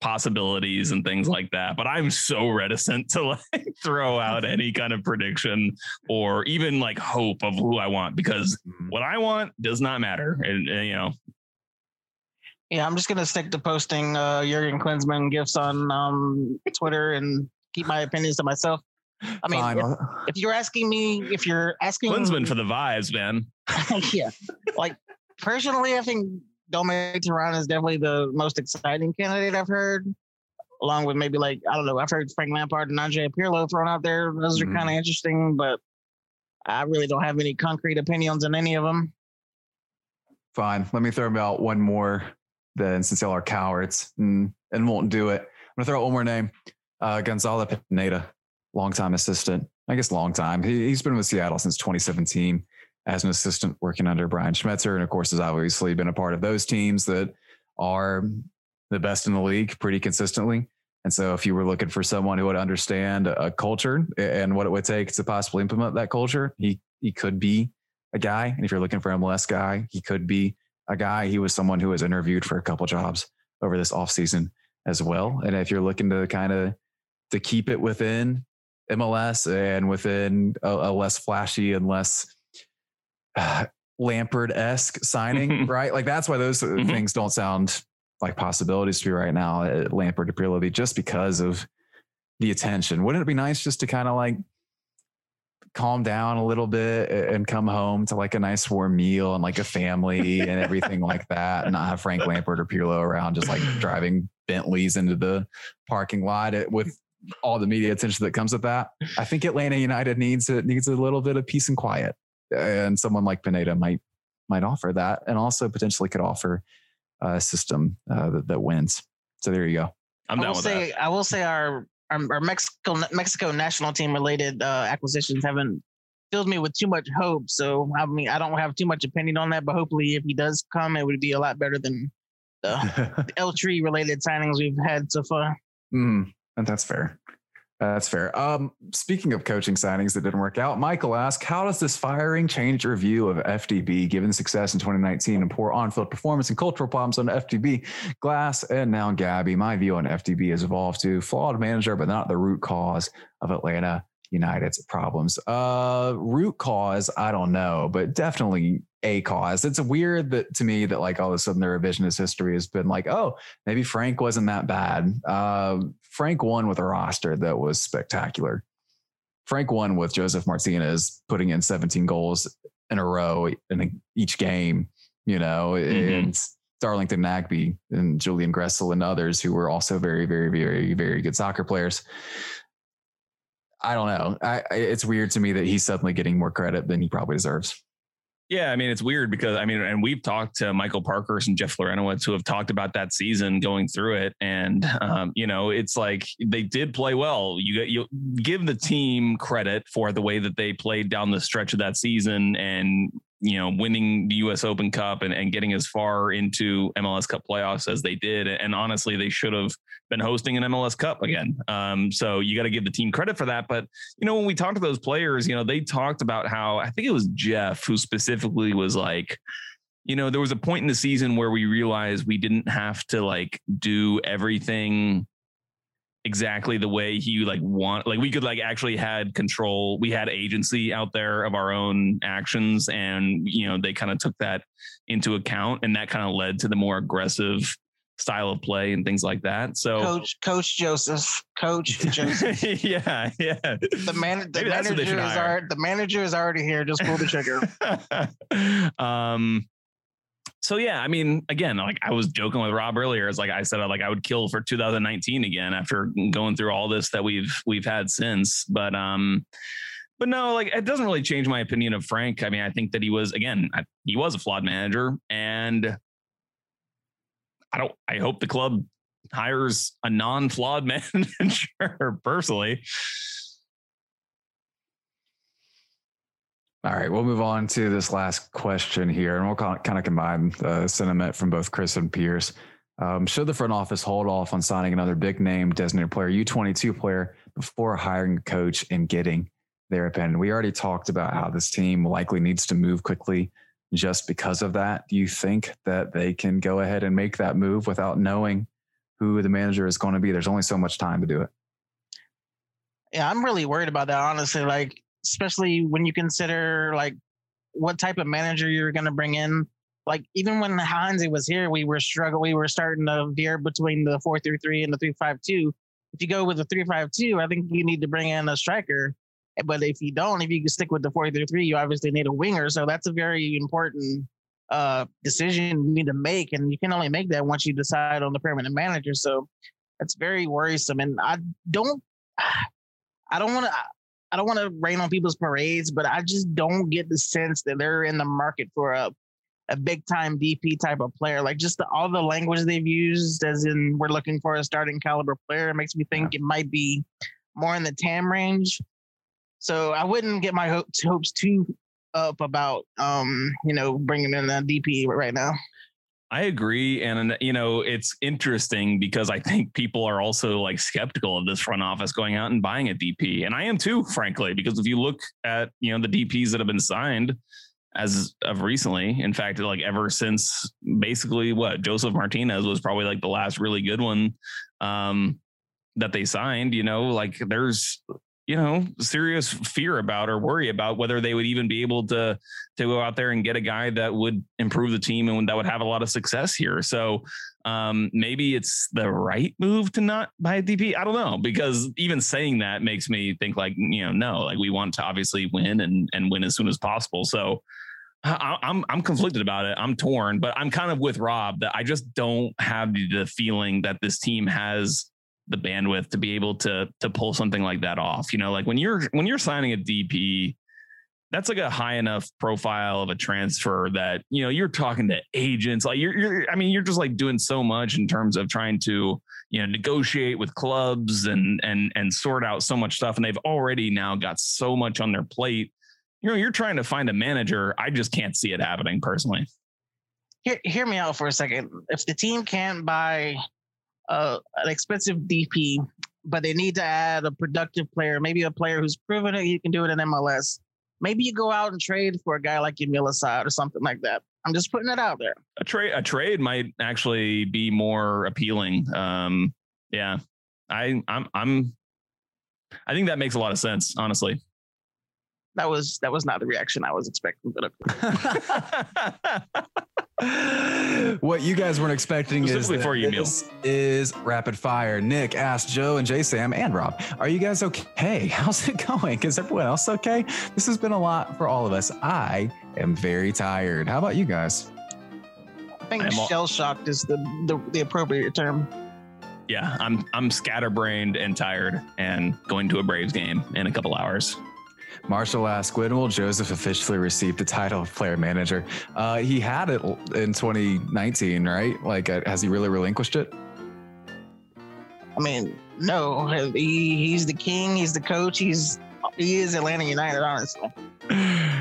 possibilities and things like that. But I'm so reticent to like throw out any kind of prediction or even like hope of who I want because Mhm. what I want does not matter. And, and, you know, Yeah, I'm just gonna stick to posting uh, Jurgen Klinsmann gifts on um, Twitter and keep my opinions to myself. I mean, Fine. if, if you're asking me, if you're asking Klinsmann for the vibes, man. yeah, like personally, I think Dome Torrent is definitely the most exciting candidate I've heard, along with maybe like I don't know. I've heard Frank Lampard and Andre Pirlo thrown out there. Those Mhm. are kind of interesting, but I really don't have any concrete opinions on any of them. Fine. Let me throw about one more then since y'all are cowards and, and won't do it. I'm gonna throw out one more name. Uh Gonzalo Pineda, longtime assistant. I guess long time. He, he's been with Seattle since 2017 as an assistant working under Brian Schmetzer. And of course, has obviously been a part of those teams that are the best in the league pretty consistently. And so if you were looking for someone who would understand a culture and what it would take to possibly implement that culture, he he could be a guy. And if you're looking for MLS guy, he could be a guy. He was someone who was interviewed for a couple jobs over this offseason as well. And if you're looking to kind of to keep it within MLS and within a, a less flashy and less uh, Lampard esque signing, right? Like that's why those Mhm. things don't sound like possibilities to me right now. uh, Lampard to Pirlo, just because of the attention. Wouldn't it be nice just to kind of like calm down a little bit and come home to like a nice warm meal and like a family and everything like that, and not have Frank Lampard or Pirlo around just like driving Bentleys into the parking lot with all the media attention that comes with that. I think Atlanta United needs it needs a little bit of peace and quiet, and someone like Pineda might might offer that, and also potentially could offer a system uh, that, that wins. So there you go. I'm I will with say, that. I will say our our, our Mexico Mexico national team related uh, acquisitions haven't filled me with too much hope. So I mean, I don't have too much opinion on that. But hopefully, if he does come, it would be a lot better than the El Tri related signings we've had so far. Mm, and that's fair. That's fair. Um, speaking of coaching signings that didn't work out, Michael asked, "How does this firing change your view of FDB, given success in 2019 and poor on-field performance and cultural problems on FDB, Glass, and now Gabby? My view on FDB has evolved to flawed manager, but not the root cause of Atlanta United's problems. Uh, root cause, I don't know, but definitely a cause. It's weird that to me that like all of a sudden the revisionist history has been like, oh, maybe Frank wasn't that bad. Uh, Frank won with a roster that was spectacular. Frank won with Josef Martinez putting in 17 goals in a row in each game, you know, Mhm. and Darlington Nagbe and Julian Gressel and others who were also very, very, very, very good soccer players. I don't know. I, it's weird to me that he's suddenly getting more credit than he probably deserves. Yeah, I mean it's weird because I mean, and we've talked to Michael Parkhurst and Jeff Larentowicz who have talked about that season going through it, and um, you know, it's like they did play well. You you give the team credit for the way that they played down the stretch of that season, and you know, winning the U.S. Open Cup and, and getting as far into MLS Cup playoffs as they did. And honestly, they should have been hosting an MLS Cup again. Um, so you got to give the team credit for that. But you know, when we talked to those players, you know, they talked about how I think it was Jeff who specifically was like, you know, there was a point in the season where we realized we didn't have to like do everything exactly the way he like want like we could like actually had control we had agency out there of our own actions and you know they kind of took that into account and that kind of led to the more aggressive style of play and things like that. So, Coach Coach Josef, Coach Josef. yeah, yeah. The man, the Maybe that's what they manager is already, the manager is already here. Just pull the trigger. um so yeah i mean again like i was joking with rob earlier it's like i said like i would kill for 2019 again after going through all this that we've we've had since but um but no like it doesn't really change my opinion of frank i mean i think that he was again I, he was a flawed manager and i don't i hope the club hires a non-flawed manager personally All right, we'll move on to this last question here, and we'll kind of combine the sentiment from both Chris and Pierce. Um, should the front office hold off on signing another big name designated player, U22 player, before hiring a coach and getting their opinion? We already talked about how this team likely needs to move quickly just because of that. Do you think that they can go ahead and make that move without knowing who the manager is going to be? There's only so much time to do it. Yeah, I'm really worried about that, honestly. Like, especially when you consider like what type of manager you're going to bring in. Like, even when Heinze was here, we were struggling. We were starting to veer between the four three three and the three five two. If you go with the three five two, I think you need to bring in a striker. But if you don't, if you stick with the four three three, you obviously need a winger. So that's a very important uh, decision you need to make, and you can only make that once you decide on the permanent manager. So that's very worrisome, and I don't. I don't want to. I don't want to rain on people's parades, but I just don't get the sense that they're in the market for a a big time DP type of player. Like just the, all the language they've used, as in we're looking for a starting caliber player, makes me think it might be more in the TAM range. So I wouldn't get my hopes hopes too up about um you know bringing in a DP right now. I agree. And, you know, it's interesting because I think people are also like skeptical of this front office going out and buying a DP. And I am too, frankly, because if you look at, you know, the DPs that have been signed as of recently, in fact, like ever since basically what Josef Martinez was probably like the last really good one um, that they signed, you know, like there's, you know, serious fear about or worry about whether they would even be able to to go out there and get a guy that would improve the team and that would have a lot of success here. So um, maybe it's the right move to not buy a DP. I don't know because even saying that makes me think like you know no, like we want to obviously win and and win as soon as possible. So. I, I'm I'm conflicted about it. I'm torn, but I'm kind of with Rob that I just don't have the feeling that this team has the bandwidth to be able to to pull something like that off. You know, like when you're when you're signing a DP, that's like a high enough profile of a transfer that you know you're talking to agents. Like you're, you're I mean, you're just like doing so much in terms of trying to you know negotiate with clubs and and and sort out so much stuff. And they've already now got so much on their plate. You know, you're trying to find a manager. I just can't see it happening personally. Hear, hear me out for a second. If the team can't buy an expensive DP, but they need to add a productive player, maybe a player who's proven it, he can do it in MLS. Maybe you go out and trade for a guy like Emil Assad or something like that. I'm just putting it out there. A trade a trade might actually be more appealing. Um, yeah, I I'm I'm I think that makes a lot of sense, honestly. That was that was not the reaction I was expecting. But what you guys weren't expecting is Specifically for you, Neil. this is rapid fire. Nick asked Joe and JSam and Rob, "Are you guys okay? How's it going? Is everyone else okay? This has been a lot for all of us. I am very tired. How about you guys? I think all- shell shocked is the, the the appropriate term. yeah, I'm I'm scatterbrained and tired and going to a Braves game in a couple hours. Marshall asked, when will Josef officially receive the title of player manager? Uh, he had it in 2019, right? Like, uh, has he really relinquished it? I mean, no, he, he's the king. He's the coach. He's he is Atlanta United, honestly.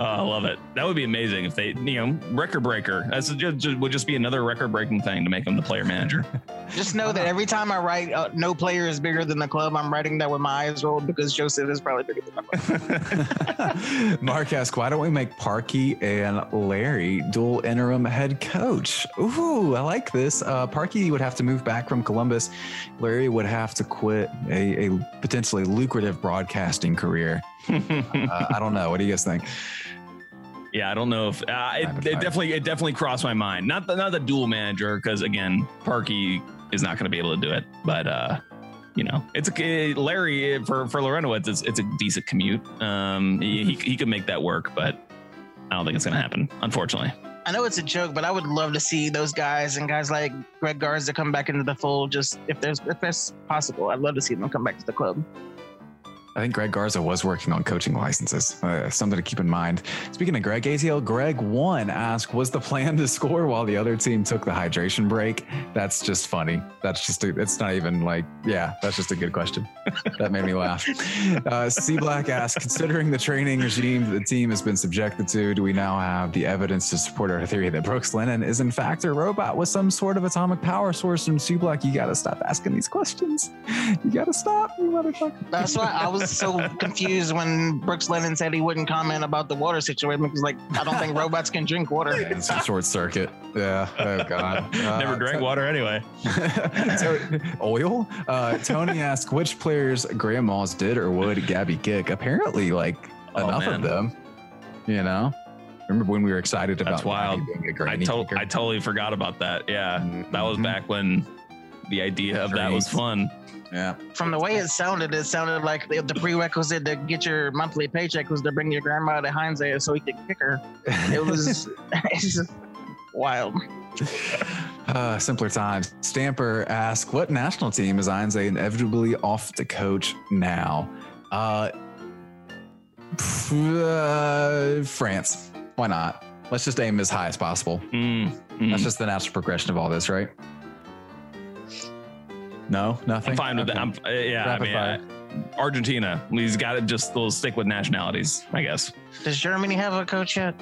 Oh, I love it. That would be amazing if they, you know, record breaker. That's just, just would just be another record breaking thing to make him the player manager. Just know that every time I write, uh, no player is bigger than the club. I'm writing that with my eyes rolled because Josef is probably bigger than the club. Mark asked, why don't we make Parky and Larry dual interim head coach? Ooh, I like this. Uh, Parky would have to move back from Columbus. Larry would have to quit a, a potentially lucrative broadcasting career. Uh, I don't know. What do you guys think? yeah, I don't know if uh, it, it definitely it definitely crossed my mind. Not the not the dual manager because again, Parky is not going to be able to do it. But uh, you know, it's a Larry for for Loreno. It's it's, a decent commute. Um, he, he he could make that work, but I don't think it's going to happen. Unfortunately. I know it's a joke, but I would love to see those guys and guys like Greg Garza come back into the fold. Just if there's if that's possible, I'd love to see them come back to the club. I think Greg Garza was working on coaching licenses. Uh, something to keep in mind. Speaking of Greg, ATL Greg one asked, "Was the plan to score while the other team took the hydration break?" That's just funny. That's just a, it's not even like yeah. That's just a good question. that made me laugh. Uh, C Black asked, "Considering the training regime the team has been subjected to, do we now have the evidence to support our theory that Brooks Lennon is in fact a robot with some sort of atomic power source?" From C Black, you got to stop asking these questions. You got to stop, you motherfucker. That's why I was so confused when Brooks Lennon said he wouldn't comment about the water situation because, like, I don't think robots can drink water. It's a short circuit. Yeah. Oh God. Uh, Never drank to- water anyway. so, oil. Uh, Tony asked which players grandmas did or would Gabby kick. Apparently, like Oh, enough man. of them. You know. Remember when we were excited about That's wild. Being a I, granny to- I totally forgot about that. Yeah, that was Mhm. back when the idea of that was fun. Yeah. From the way it sounded, it sounded like the, the prerequisite to get your monthly paycheck was to bring your grandma to Heinze so he could kick her. It was it's just wild. Uh, simpler times. Stamper asked, "What national team is Heinze inevitably off to coach now?" Uh, uh, France. Why not? Let's just aim as high as possible. Mm, mm. That's just the natural progression of all this, right? No, nothing. I'm fine with Okay. that. I'm, uh, yeah, I mean, fire. uh, Argentina. He's got to just we'll stick with nationalities, I guess. Does Germany have a coach yet?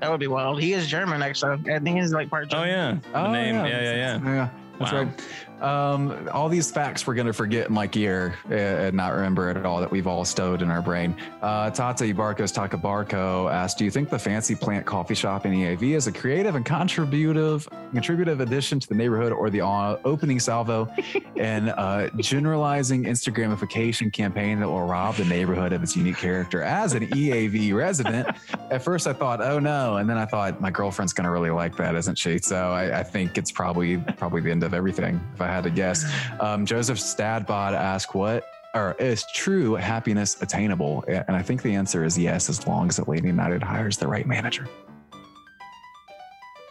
That would be wild. He is German, actually. I think he's like part Oh German. yeah, the name. Yeah, yeah, yeah. Yeah, that's Wow. right. Um, all these facts we're gonna forget in like a year uh, and not remember at all that we've all stowed in our brain. Uh, Tata Ibarcos Takabarko asked, "Do you think the Fancy Plant Coffee Shop in EAV is a creative and contributive contributive addition to the neighborhood, or the opening salvo and uh, generalizing Instagramification campaign that will rob the neighborhood of its unique character?" As an EAV resident, at first I thought, "Oh no," and then I thought, "My girlfriend's gonna really like that, isn't she?" So I, I think it's probably probably the end of everything, if I had to guess. Um, Joseph Stadbod asked, "What or is true happiness attainable?" And I think the answer is yes, as long as Atlanta United hires the right manager.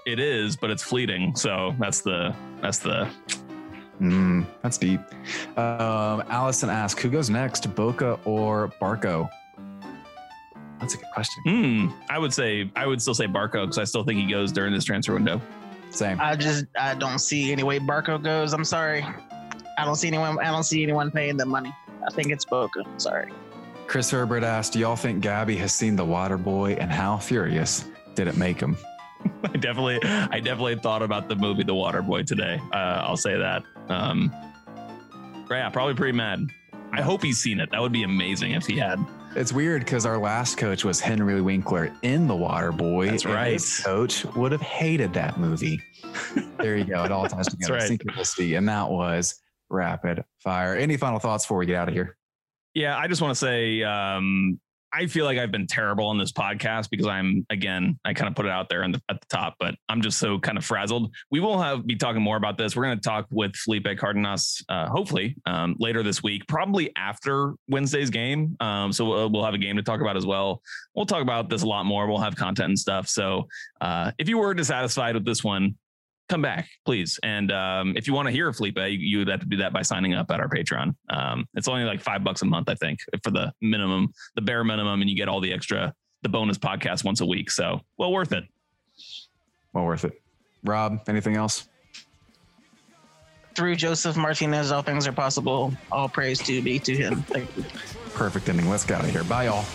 It is, but it's fleeting. So that's the that's the Mm, that's deep. Um, Allison asked, "Who goes next, Boca or Barco?" That's a good question. Hmm. I would say I would still say Barco because I still think he goes during this transfer window. Same. I just I don't see any way Barco goes. I'm sorry. I don't see anyone. I don't see anyone paying the money. I think it's Boca. Sorry. Chris Herbert asked, "Do y'all think Gabby has seen the Water Boy, and how furious did it make him?" I definitely, I definitely thought about the movie The Water Boy today. Uh, I'll say that. Um, yeah, probably pretty mad. I hope he's seen it. That would be amazing if he had. It's weird because our last coach was Henry Winkler in The Water Boy. That's right. Coach would have hated that movie. there you go. It all ties together. right. Synchronicity. And that was rapid fire. Any final thoughts before we get out of here? Yeah, I just want to say um, I feel like I've been terrible on this podcast because I'm again I kind of put it out there the, at the top, but I'm just so kind of frazzled. We will have be talking more about this. We're going to talk with Felipe Cardenas uh, hopefully um, later this week, probably after Wednesday's game. Um, so we'll, we'll have a game to talk about as well. We'll talk about this a lot more. We'll have content and stuff. So uh, if you were dissatisfied with this one, come back, please. And um, if you want to hear Felipe, you, you would have to do that by signing up at our Patreon. Um, it's only like five bucks a month, I think, for the minimum, the bare minimum, and you get all the extra, the bonus podcast once a week. So, well worth it. Well worth it. Rob, anything else? Through Josef Martinez, all things are possible. All praise to be to him. Thank you. Perfect ending. Let's get out of here. Bye, y'all.